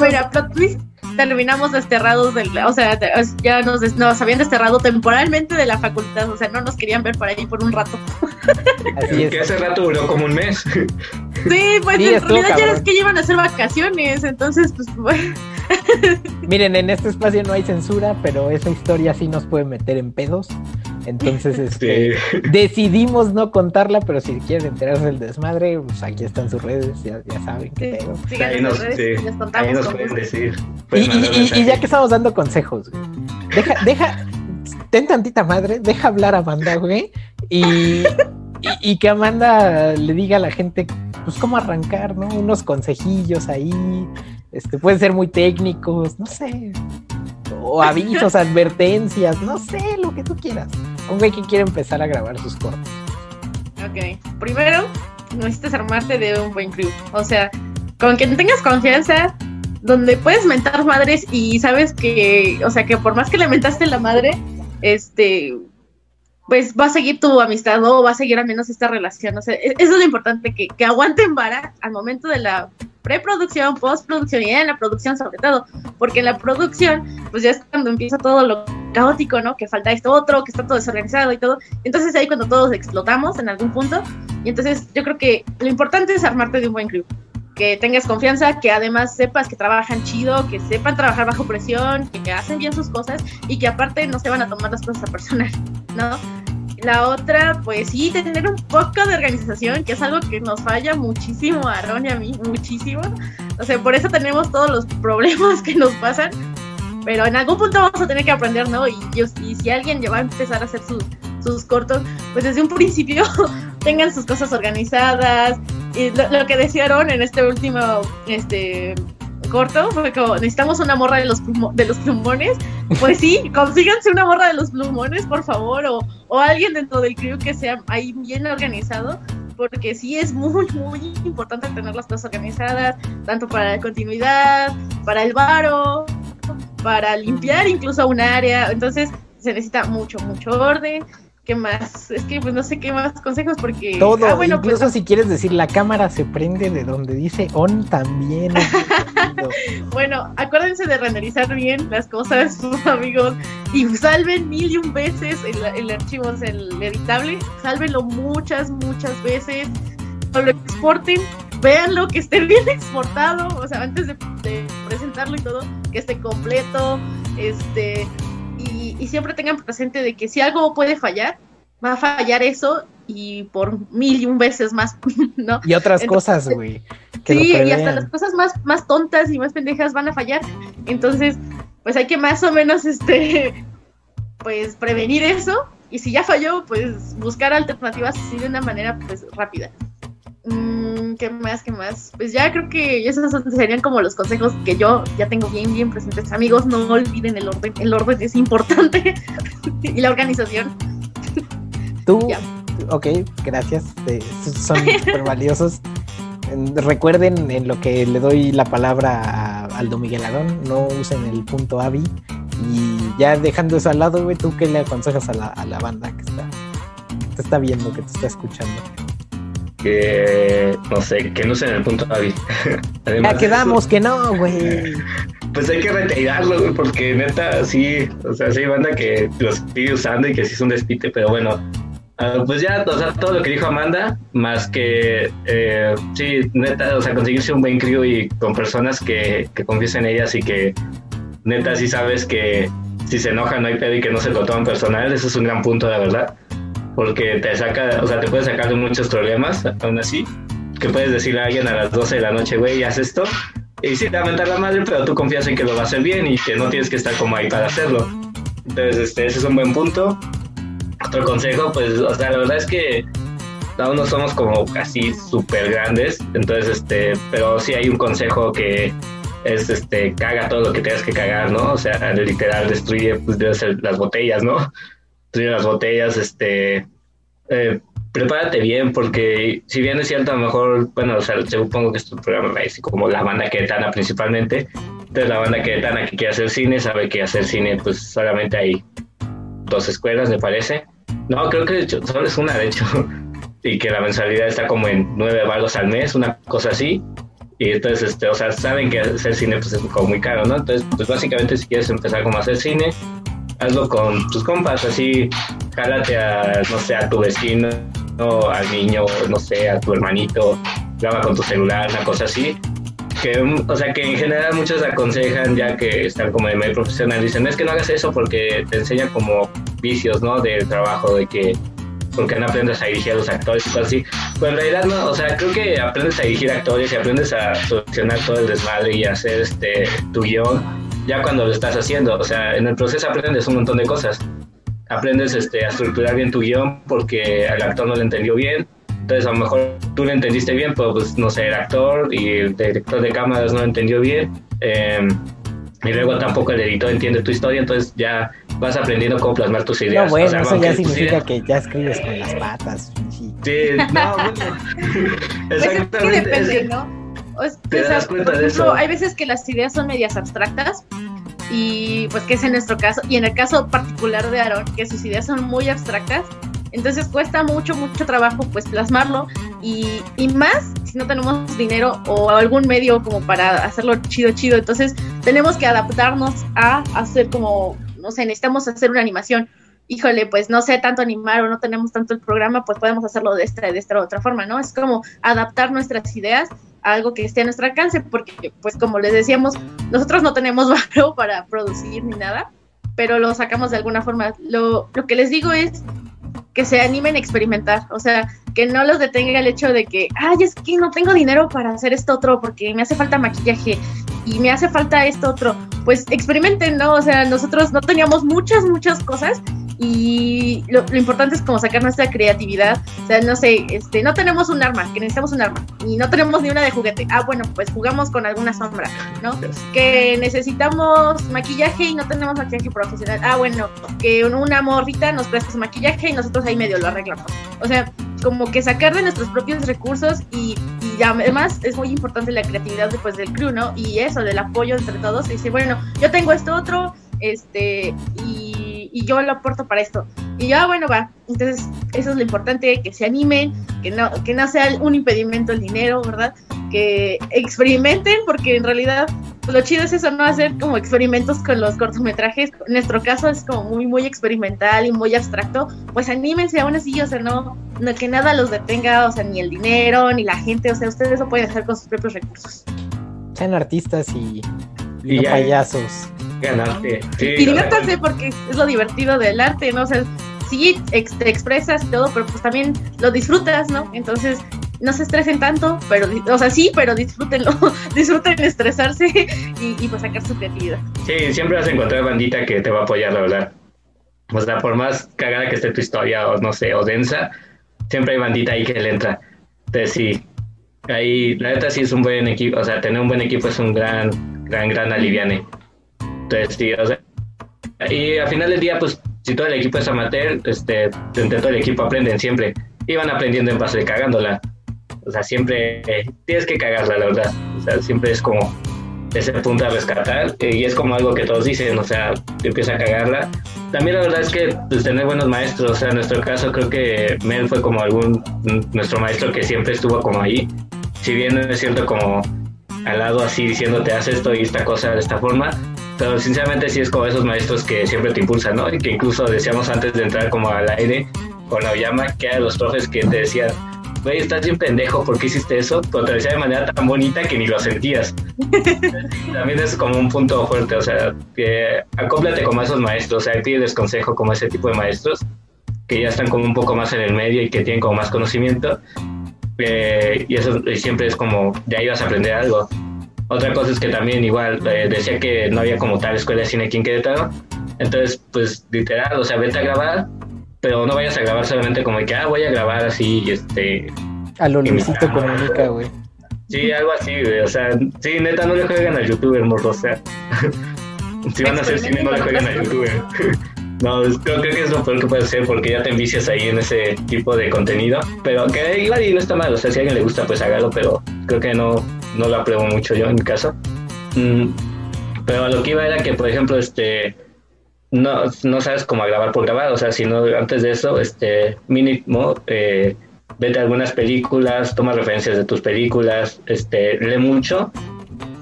S3: Mira, plot twist, terminamos desterrados del, o sea, ya nos, nos habían desterrado temporalmente de la facultad, o sea, no nos querían ver por ahí por un rato.
S4: Así es. Que hace rato duró como un mes.
S3: Sí, pues en realidad ya es que llevan a hacer vacaciones, entonces pues bueno.
S2: Miren, en este espacio no hay censura, pero esa historia sí nos puede meter en pedos. Entonces, este, decidimos no contarla, pero si quieren enterarse del desmadre, pues aquí están sus redes, ya, saben qué
S3: pedo. ahí nos, redes, les contamos
S4: pueden decir.
S2: Y, ya que estamos dando consejos, deja, deja, ten tantita madre, deja hablar a Amanda, güey, y, y, que Amanda le diga a la gente, pues cómo arrancar, ¿no? Unos consejillos ahí, este, pueden ser muy técnicos, no sé, o avisos, advertencias, no sé, lo que tú quieras. Un güey que quiere empezar a grabar sus cortos.
S3: Ok, primero necesitas armarte de un buen crew, o sea, con que tengas confianza, donde puedes mentar madres y sabes que, o sea, que por más que le mentaste la madre, este, pues va a seguir tu amistad o va a seguir al menos esta relación. O sea, e-, eso es lo importante, que, que aguanten vara al momento de la preproducción, postproducción y en la producción sobre todo, porque en la producción, pues ya es cuando empieza todo lo caótico, ¿no? Que falta esto otro, que está todo desorganizado y todo. Entonces ahí cuando todos explotamos en algún punto. Y entonces yo creo que lo importante es armarte de un buen crew que tengas confianza, que además sepas que trabajan chido, que sepan trabajar bajo presión, que, hacen bien sus cosas y que aparte no se van a tomar las cosas a personal, ¿no? La otra, pues sí, tener un poco de organización, que es algo que nos falla muchísimo a Aaron y a mí, muchísimo. O sea, por eso tenemos todos los problemas que nos pasan, pero en algún punto vamos a tener que aprender, ¿no? Y, y si alguien ya va a empezar a hacer sus, cortos, pues desde un principio tengan sus cosas organizadas. Y lo, que decían en este último este corto fue como necesitamos una morra de los de los plumones. Pues sí, consíganse una morra de los plumones, por favor, o, o alguien dentro del crew que sea ahí bien organizado porque sí es muy, muy importante tener las cosas organizadas, tanto para la continuidad, para el varo, para limpiar incluso un área. Entonces se necesita mucho, mucho orden. ¿Qué más? Es que pues no sé qué más consejos porque...
S2: Todo, ah, bueno, incluso pues, si quieres decir la cámara se prende de donde dice on también.
S3: bueno, acuérdense de renderizar bien las cosas, amigos, y salven mil y un veces el, el archivo, el editable, sálvenlo muchas, muchas veces, o lo exporten, véanlo, que esté bien exportado, o sea, antes de, de presentarlo y todo, que esté completo, este y, siempre tengan presente de que si algo puede fallar, va a fallar eso y por mil y un veces más, ¿no?
S2: Y otras cosas, güey.
S3: Sí, y hasta las cosas más, más tontas y más pendejas van a fallar. Entonces, pues hay que más o menos, este, pues prevenir eso. Y si ya falló, pues buscar alternativas así de una manera, pues rápida. Mm, ¿Qué más? ¿Qué más? Pues ya creo que esos serían como los consejos que yo ya tengo bien, bien presentes. Amigos, no olviden el orden. El orden es importante. y la organización.
S2: Tú, ok, gracias. Eh, son súper valiosos. Recuerden en lo que le doy la palabra a Aldo Miguel Adón, no usen el punto AVI. Y ya dejando eso al lado, güey, ¿tú qué le aconsejas a la, a la banda que está, que te está viendo, que te está escuchando?
S4: Que no sé, que no usen el punto hábil.
S2: ya quedamos que no, güey.
S4: Pues hay que retirarlo, güey, porque neta, sí, o sea, sí hay banda que los sigue usando y que sí es un despite, pero bueno, ah, pues ya, o sea, todo lo que dijo Amanda, más que, eh, sí, neta, o sea, conseguirse un buen crío y con personas que, que en ellas y que, neta, sí sabes que si se enojan no hay pedo y que no se lo toman personal, eso es un gran punto, de verdad porque te saca, o sea, te puede sacar de muchos problemas, aún así, que puedes decirle a alguien a las 12 de la noche, güey, haz esto, y sí, te va a mentar la madre, pero tú confías en que lo va a hacer bien y que no tienes que estar como ahí para hacerlo. Entonces, este, ese es un buen punto. Otro consejo, pues, o sea, la verdad es que aún no somos como casi súper grandes, entonces, este, pero sí hay un consejo que es, este, caga todo lo que tengas que cagar, ¿no? O sea, literal, destruye, pues, las botellas, ¿no? Las botellas, este, eh, prepárate bien, porque si bien es cierto, a lo mejor, bueno, o sea, supongo que este programa es como la banda queretana principalmente, entonces la banda queretana que quiere hacer cine sabe que hacer cine, pues solamente hay dos escuelas, me parece, No, creo que solo es una, de hecho. y que la mensualidad está como en nueve varos al mes, una cosa así. Y entonces, este, o sea, saben que hacer cine pues, es como muy caro, ¿no? Entonces, pues básicamente si quieres empezar como a hacer cine, hazlo con tus compas, así, jálate a, no sé, a tu vecino, ¿no? al niño, no sé, a tu hermanito, graba con tu celular, una cosa así. Que, o sea, que en general muchos aconsejan, ya que están como de medio profesional, dicen, es que no hagas eso porque te enseña como vicios, ¿no? Del trabajo, de que porque no aprendes a dirigir a los actores y cosas así. Pues en realidad no, o sea, creo que aprendes a dirigir actores y aprendes a solucionar todo el desmadre y hacer este tu guion ya cuando lo estás haciendo. O sea, en el proceso aprendes un montón de cosas. Aprendes este, a estructurar bien tu guion porque el actor no lo entendió bien. Entonces a lo mejor tú lo entendiste bien, pero pues no sé, el actor y el director de cámaras no lo entendió bien. Eh, y luego tampoco el editor entiende tu historia, entonces ya vas aprendiendo cómo plasmar tus ideas.
S2: No, bueno, eso ya significa que ya escribes con las patas.
S4: Sí, no,
S3: pues Exactamente. Pues depende, ¿no? O
S4: te das cuenta de eso.
S3: Hay veces que las ideas son medias abstractas y pues que es en nuestro caso, y en el caso particular de Aaron, que sus ideas son muy abstractas, entonces cuesta mucho, mucho trabajo pues plasmarlo y, y, más si no tenemos dinero o algún medio como para hacerlo chido, chido. Entonces tenemos que adaptarnos a hacer como, no sé, necesitamos hacer una animación. Híjole, pues no sé tanto animar o no tenemos tanto el programa, pues podemos hacerlo de esta, de esta otra forma, ¿no? Es como adaptar nuestras ideas a algo que esté a nuestro alcance, porque pues como les decíamos, nosotros no tenemos valor para producir ni nada, pero lo sacamos de alguna forma. Lo, lo que les digo es, que se animen a experimentar, o sea, que no los detenga el hecho de que, ay, es que no tengo dinero para hacer esto otro porque me hace falta maquillaje y me hace falta esto otro. Pues experimenten, ¿no? O sea, nosotros no teníamos muchas, muchas cosas y lo, importante es como sacar nuestra creatividad. O sea, no sé, este, no tenemos un arma, que necesitamos un arma, y no tenemos ni una de juguete. Ah, bueno, pues jugamos con alguna sombra, ¿no? Que necesitamos maquillaje y no tenemos maquillaje profesional. Ah, bueno, que una morrita nos presta su maquillaje y nosotros ahí medio lo arreglamos. O sea, como que sacar de nuestros propios recursos y, y además es muy importante la creatividad después del crew, ¿no? Y eso, del apoyo entre todos. Y decir, bueno, yo tengo esto otro, este, y y yo lo aporto para esto. Y ya, bueno, va. Entonces, eso es lo importante, que se animen, que no, que no sea un impedimento el dinero, ¿verdad? Que experimenten, porque en realidad pues, lo chido es eso, no hacer como experimentos con los cortometrajes. En nuestro caso es como muy, muy experimental y muy abstracto. Pues anímense aún así, o sea, no, no que nada los detenga, o sea, ni el dinero, ni la gente, o sea, ustedes lo pueden hacer con sus propios recursos.
S2: Sean artistas y, y, payasos
S4: ganarte. y
S3: diviértanse porque es lo divertido del arte, ¿no? O sea, sí, te expresas y todo, pero pues también lo disfrutas, ¿no? Entonces, no se estresen tanto, pero, o sea, sí, pero disfrútenlo, disfruten estresarse y, pues sacar su creatividad.
S4: Sí, siempre vas a encontrar bandita que te va a apoyar, la verdad. O sea, por más cagada que esté tu historia, o no sé, o densa, siempre hay bandita ahí que le entra. Entonces, sí, ahí, la neta sí es un buen equipo, o sea, tener un buen equipo es un gran, gran, gran aliviane. Entonces, sí, o sea, y al final del día, pues, si todo el equipo es amateur, este, entre todo el equipo aprenden siempre. Y van aprendiendo en base de cagándola. O sea, siempre tienes que cagarla, la verdad. O sea, siempre es como ese punto a rescatar. Eh, y es como algo que todos dicen, o sea, empieza a cagarla. También la verdad es que pues, tener buenos maestros, o sea, en nuestro caso creo que Mel fue como algún, nuestro maestro que siempre estuvo como ahí. Si bien es cierto como al lado así diciéndote haz esto y esta cosa de esta forma, pero sinceramente sí es como esos maestros que siempre te impulsan, ¿no? Y que incluso decíamos antes de entrar como al aire con la llama, que eran los profes que te decían, güey, estás bien pendejo, ¿por qué hiciste eso? Pero te decía de manera tan bonita que ni lo sentías. También es como un punto fuerte, o sea, que acóplate como esos maestros, o sea, pides consejo como ese tipo de maestros, que ya están como un poco más en el medio y que tienen como más conocimiento. Eh, y eso siempre es como, de ahí vas a aprender algo. Otra cosa es que también igual eh, decía que no había como tal escuela de cine aquí en Querétaro. Entonces, pues literal, o sea, vete a grabar, pero no vayas a grabar solamente como que, ah, voy a grabar así, este...
S2: A lo Luisito Comunica, güey.
S4: Sí, algo así, güey. O sea, sí, neta, no le jueguen al youtuber, morro. O sea, si van a hacer cine, no le jueguen al youtuber. no, creo, que es lo peor que puede ser porque ya te envicias ahí en ese tipo de contenido. Pero que igual y no está mal. O sea, si a alguien le gusta, pues hágalo, pero creo que no, no lo apruebo mucho yo en mi caso. Mm, pero a lo que iba era que, por ejemplo, este, no, no sabes cómo grabar por grabar, o sea, sino antes de eso, este, mínimo, eh, vete algunas películas, toma referencias de tus películas, este, lee mucho.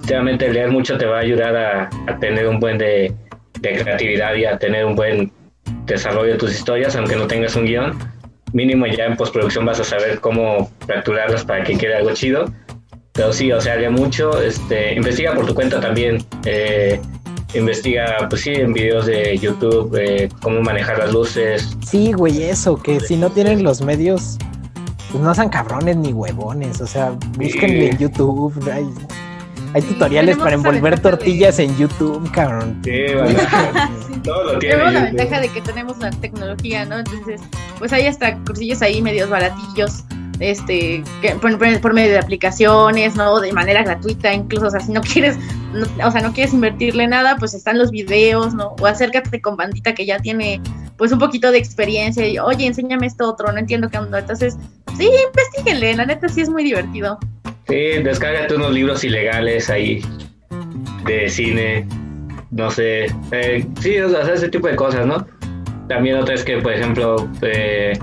S4: Realmente leer mucho te va a ayudar a, tener un buen de, de, creatividad y a tener un buen desarrollo de tus historias, aunque no tengas un guion. Mínimo ya en postproducción vas a saber cómo fracturarlas para que quede algo chido. Pero sí, o sea, lee mucho, este, investiga por tu cuenta también. Eh, investiga, pues sí, en videos de YouTube, eh, cómo manejar las luces.
S2: Sí, güey, eso, que si no tienen los medios, pues no sean cabrones ni huevones, o sea, búsquenle en YouTube, hay, hay tutoriales para envolver tortillas en YouTube, cabrón.
S4: Sí, bueno, todo lo tiene.
S3: Tenemos la ventaja de que tenemos la tecnología, ¿no? Entonces, pues hay hasta cursillos ahí medios baratillos este, por, medio de aplicaciones, ¿no? De manera gratuita, incluso, o sea, si no quieres, o sea, no quieres invertirle nada, pues están los videos, ¿no? O acércate con bandita que ya tiene, pues, un poquito de experiencia y, oye, enséñame esto otro, no entiendo qué onda. Entonces, sí, investiguenle, la neta sí es muy divertido.
S4: Sí, descárgate unos libros ilegales ahí de cine, no sé, eh, sí, o sea, ese tipo de cosas, ¿no? También otra es que, por ejemplo, eh,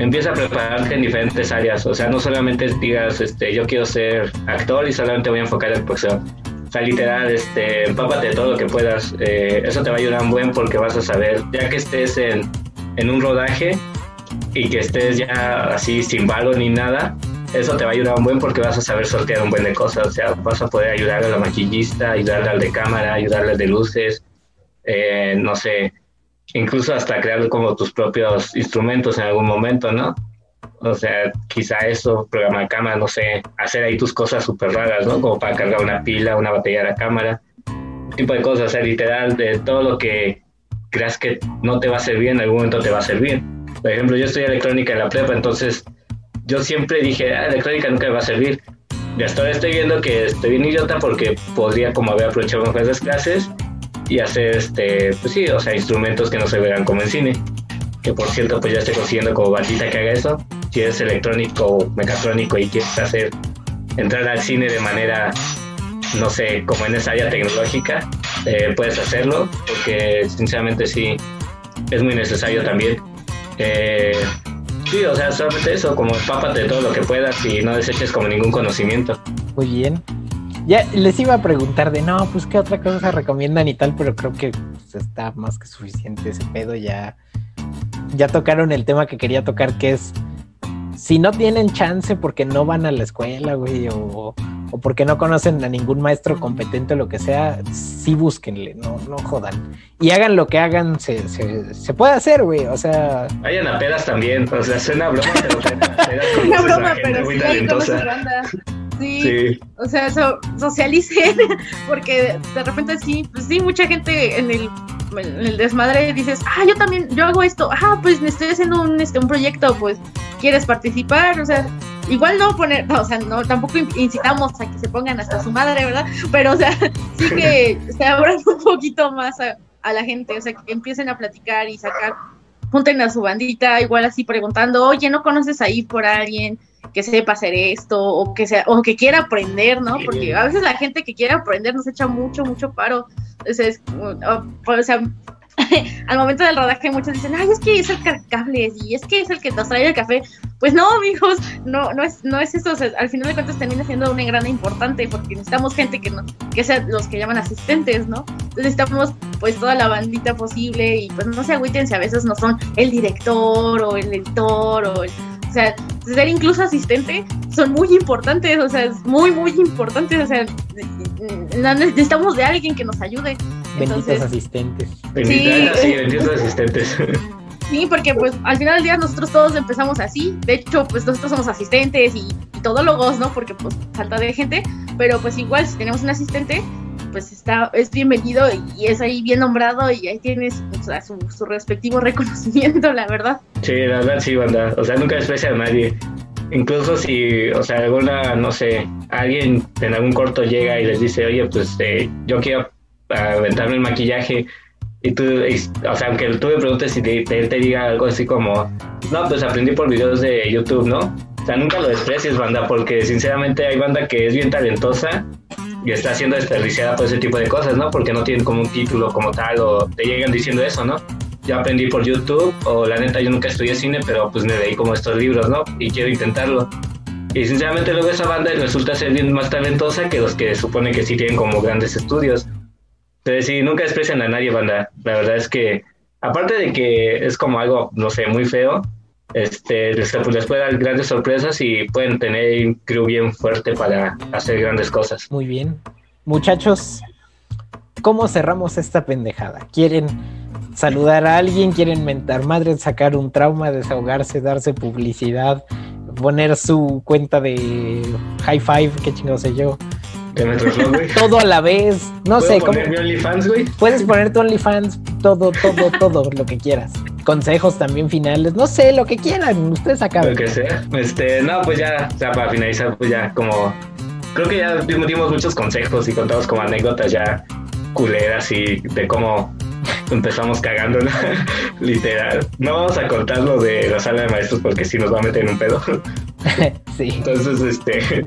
S4: empieza a prepararte en diferentes áreas. O sea, no solamente digas, este, yo quiero ser actor y solamente voy a enfocar en actuación. O sea, literal, este, empápate todo lo que puedas. Eh, eso te va a ayudar un buen porque vas a saber, ya que estés en, en un rodaje y que estés ya así sin valor ni nada, eso te va a ayudar un buen porque vas a saber sortear un buen de cosas. O sea, vas a poder ayudar a la maquillista, ayudarle al de cámara, ayudarle al de luces, eh, no sé, incluso hasta crear como tus propios instrumentos en algún momento, ¿no? O sea, quizá eso, programar cámara, no sé, hacer ahí tus cosas súper raras, ¿no? Como para cargar una pila, una batería de la cámara, tipo de cosas, o literal, de todo lo que creas que no te va a servir, en algún momento te va a servir. Por ejemplo, yo estoy electrónica en la prepa, entonces yo siempre dije, ah, electrónica nunca me va a servir. Y hasta ahora estoy viendo que estoy bien idiota porque podría como haber aprovechado mejor esas clases y hacer, este, pues sí, o sea, instrumentos que no se vean como en cine. Que por cierto, pues ya estoy consiguiendo como bandita que haga eso. Si eres electrónico o mecatrónico y quieres hacer, entrar al cine de manera, no sé, como en esa área tecnológica, eh, puedes hacerlo, porque sinceramente sí, es muy necesario también. Eh, sí, o sea, solamente eso, como empápate de todo lo que puedas y no deseches como ningún conocimiento.
S2: Muy bien. Ya les iba a preguntar de no, pues qué otra cosa se recomiendan y tal, pero creo que pues, está más que suficiente ese pedo. Ya, ya tocaron el tema que quería tocar, que es si no tienen chance porque no van a la escuela, güey, o, o porque no conocen a ningún maestro competente o lo que sea, sí búsquenle, no, no jodan. Y hagan lo que hagan, se, se, se puede hacer, güey, o sea...
S4: Vayan a pedas también, o sea, suena broma, pero pedas,
S3: Una broma, pero sí, Sí, o sea, eso, socialicen, porque de repente sí, pues sí, mucha gente en el, en el desmadre dices, ah, yo también, yo hago esto, ah, pues me estoy haciendo un, este, un proyecto, pues, ¿quieres participar? O sea, igual no poner, o sea, no, tampoco incitamos a que se pongan hasta su madre, ¿verdad? Pero, o sea, sí que se abran un poquito más a, a la gente, o sea, que empiecen a platicar y sacar, junten a su bandita, igual así preguntando, oye, ¿no conoces ahí por alguien? que sepa hacer esto o que sea o que quiera aprender, ¿no? Porque a veces la gente que quiere aprender nos echa mucho mucho paro. Entonces, o sea, al momento del rodaje muchos dicen, "Ay, es que es el cables y es que es el que nos trae el café." Pues no, amigos, no no es no es eso, al final de cuentas termina siendo una engrana importante porque necesitamos gente que no que sean los que llaman asistentes, ¿no? Entonces necesitamos pues toda la bandita posible y pues no se agüiten si a veces no son el director o el editor o el o sea, ser incluso asistente son muy importantes, o sea, es muy, muy importante, o sea, necesitamos de alguien que nos ayude.
S2: Benditos asistentes.
S4: Sí, sí, benditos asistentes.
S3: Sí, porque pues al final del día nosotros todos empezamos así. De hecho, pues nosotros somos asistentes y, y todólogos, ¿no? Porque pues falta de gente. Pero pues igual si tenemos un asistente, pues está, es bienvenido y es ahí bien nombrado y ahí tienes su, respectivo reconocimiento, la verdad.
S4: Sí, la verdad sí, banda. O sea, nunca desprecia a nadie. Incluso si, o sea, alguna, no sé, alguien en algún corto llega y les dice, oye, pues eh, yo quiero aventarme el maquillaje y tú, o sea, aunque tú me preguntes si te, te, te diga algo así como, no, pues aprendí por videos de YouTube, ¿no? O sea, nunca lo desprecies, banda, porque sinceramente hay banda que es bien talentosa y está siendo desperdiciada por ese tipo de cosas, ¿no? Porque no tienen como un título como tal o te llegan diciendo eso, ¿no? Yo aprendí por YouTube o la neta yo nunca estudié cine, pero pues me leí como estos libros, ¿no? Y quiero intentarlo. Y sinceramente luego esa banda resulta ser bien más talentosa que los que supone que sí tienen como grandes estudios. Entonces sí, nunca desprecian a nadie, banda. La verdad es que, aparte de que es como algo, no sé, muy feo, este, les, pues, les puede dar grandes sorpresas y pueden tener un crew bien fuerte para hacer grandes cosas.
S2: Muy bien. Muchachos, ¿cómo cerramos esta pendejada? ¿Quieren saludar a alguien? ¿Quieren mentar madre, sacar un trauma, desahogarse, darse publicidad, poner su cuenta de high five, qué chingo sé yo? todo a la vez. No sé.
S4: Poner mi OnlyFans, güey?
S2: Puedes poner tu OnlyFans, todo, todo, todo, lo que quieras. Consejos también finales, no sé, lo que quieran, ustedes acaban.
S4: Lo que sea. Este, no, pues ya, ya para finalizar, pues ya como. Creo que ya dimos muchos consejos y contamos como anécdotas ya culeras y de cómo empezamos cagando, literal. No vamos a contar lo de la sala de maestros porque si nos va a meter en un pedo.
S2: sí.
S4: Entonces, este,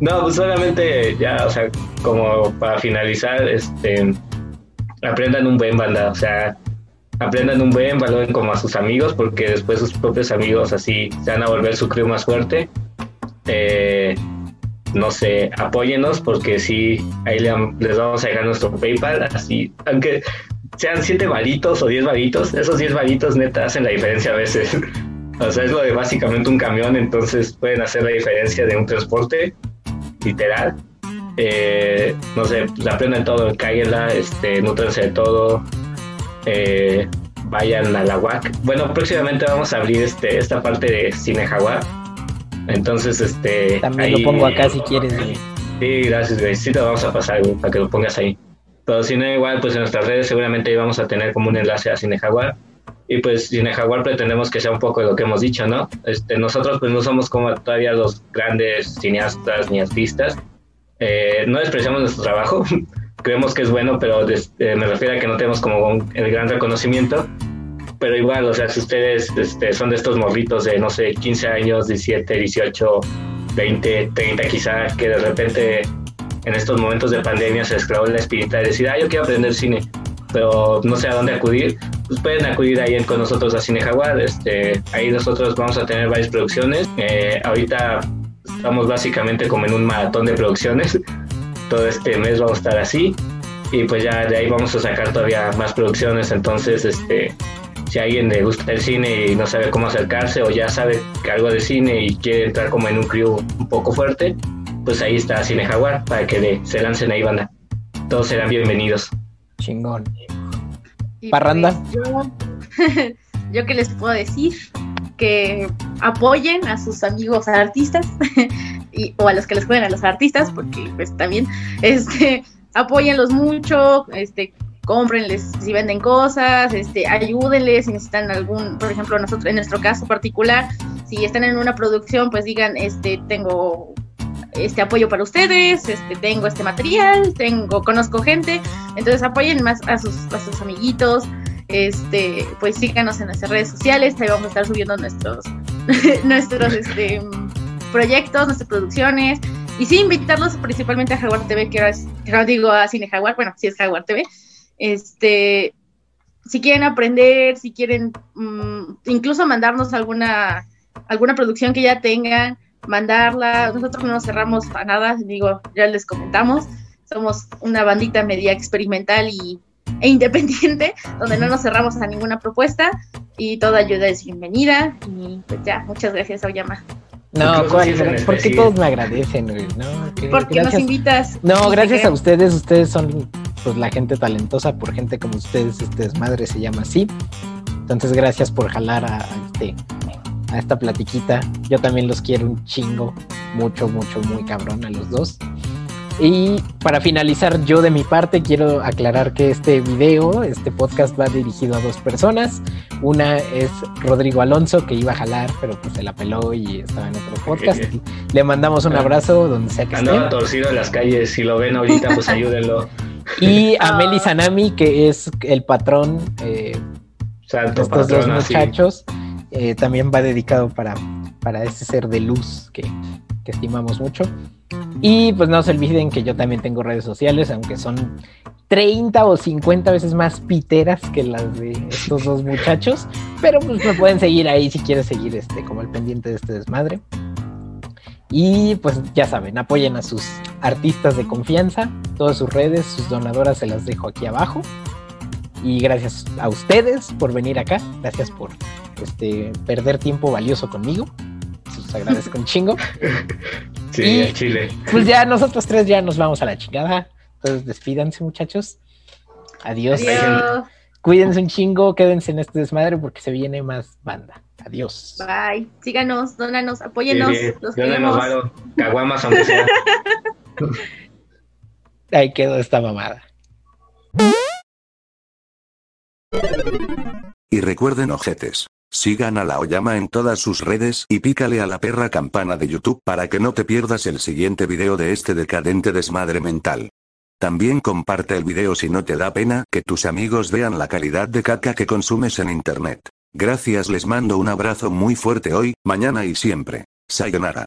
S4: no, pues solamente ya, o sea, como para finalizar, este, aprendan un buen banda, o sea, aprendan un buen, valoren como a sus amigos, porque después sus propios amigos así se van a volver su crew más fuerte. Eh, no sé, apóyenos porque sí, ahí les vamos a dejar nuestro PayPal, así, aunque sean siete varitos o diez varitos, esos diez varitos neta hacen la diferencia a veces. o sea, es lo de básicamente un camión, entonces pueden hacer la diferencia de un transporte literal. Eh, no sé, pues, aprendan todo, cáguenla, este, nutrense de todo, eh, vayan a la UAC. Bueno, próximamente vamos a abrir este, esta parte de Cine Jaguar. Entonces, este.
S2: También lo pongo acá si quieres,
S4: Sí, gracias, güey. Sí, te vamos a pasar, para que lo pongas ahí. Pero si no, igual, pues en nuestras redes seguramente vamos a tener como un enlace a Cine Jaguar. Y pues Cine Jaguar pretendemos que sea un poco de lo que hemos dicho, ¿no? Este, nosotros pues no somos como todavía los grandes cineastas ni artistas. Eh, no despreciamos nuestro trabajo, creemos que es bueno, pero eh, me refiero a que no tenemos como el gran reconocimiento. Pero igual, o sea, si ustedes este, son de estos morritos de, no sé, 15 años, 17, 18, 20, 30 quizá, que de repente en estos momentos de pandemia se esclavó la espirita de decir, ah, yo quiero aprender cine, pero no sé a dónde acudir, pues pueden acudir ahí con nosotros a Cine Jaguar. Este, ahí nosotros vamos a tener varias producciones. Eh, ahorita estamos básicamente como en un maratón de producciones. Todo este mes vamos a estar así. Y pues ya de ahí vamos a sacar todavía más producciones. Entonces, este, si a alguien le gusta el cine y no sabe cómo acercarse o ya sabe que algo de cine y quiere entrar como en un crew un poco fuerte, pues ahí está Cine Jaguar para que se lancen ahí banda. Todos serán bienvenidos.
S2: Chingón. Parranda.
S3: Pues, yo, yo que les puedo decir que apoyen a sus amigos artistas y, o a los que les jueguen a los artistas, porque pues también este apóyenlos mucho, este cómprenles si venden cosas, este, ayúdenles si necesitan algún, por ejemplo, nosotros, en nuestro caso particular, si están en una producción, pues digan, este, tengo este apoyo para ustedes, este, tengo este material, tengo, conozco gente, entonces apoyen más a sus, a sus amiguitos, este, pues síganos en nuestras redes sociales, ahí vamos a estar subiendo nuestros, nuestros este, proyectos, nuestras producciones, y sí invitarlos principalmente a Jaguar TV, que ahora, es, digo a Cine Jaguar, bueno, sí es Jaguar TV, este, si quieren aprender, si quieren mm, incluso mandarnos alguna, alguna producción que ya tengan, mandarla. Nosotros no nos cerramos a nada, digo, ya les comentamos. Somos una bandita media experimental y, e independiente, donde no nos cerramos a ninguna propuesta y toda ayuda es bienvenida. Y pues ya, muchas gracias, Oyama.
S2: No, ¿por qué todos me agradecen, No,
S3: Porque nos invitas.
S2: No, gracias a ustedes, ustedes son pues la gente talentosa, por gente como ustedes, este desmadre se llama así. Entonces, gracias por jalar a, este, a esta platiquita. Yo también los quiero un chingo, mucho, mucho, muy cabrón a los dos. Y para finalizar, yo de mi parte quiero aclarar que este video, este podcast va dirigido a dos personas. Una es Rodrigo Alonso, que iba a jalar, pero pues se la peló y estaba en otro podcast. Le mandamos un ah. abrazo donde sea que
S4: Andaba torcido en las calles, si lo ven ahorita, pues ayúdenlo.
S2: Y a Meli Sanami, que es el patrón eh, de estos dos muchachos, eh, también va dedicado para, para ese ser de luz que, que estimamos mucho. Y pues no se olviden que yo también tengo redes sociales, aunque son 30 o 50 veces más piteras que las de estos dos muchachos. Pero pues me pueden seguir ahí si quieres seguir este, como el pendiente de este desmadre. Y pues ya saben, apoyen a sus artistas de confianza. Todas sus redes, sus donadoras se las dejo aquí abajo. Y gracias a ustedes por venir acá. Gracias por este, perder tiempo valioso conmigo. Se los agradezco un chingo.
S4: Sí,
S2: Y-
S4: el chile.
S2: Pues ya nosotros tres ya nos vamos a la chingada. Entonces despídanse muchachos. Adiós.
S3: Adiós.
S2: Cuídense un chingo, quédense en este desmadre porque se viene más banda. Adiós.
S3: Bye. Síganos, dónanos, apóyennos.
S4: Sí, sí.
S3: Los.
S4: Caguamas aunque sea.
S2: Ahí quedó esta mamada.
S1: Y recuerden ojetes. Sigan a la Oyama en todas sus redes y pícale a la perra campana de YouTube para que no te pierdas el siguiente video de este decadente desmadre mental. También comparte el video si no te da pena que tus amigos vean la calidad de caca que consumes en internet. Gracias les mando un abrazo muy fuerte hoy, mañana y siempre. Sayonara.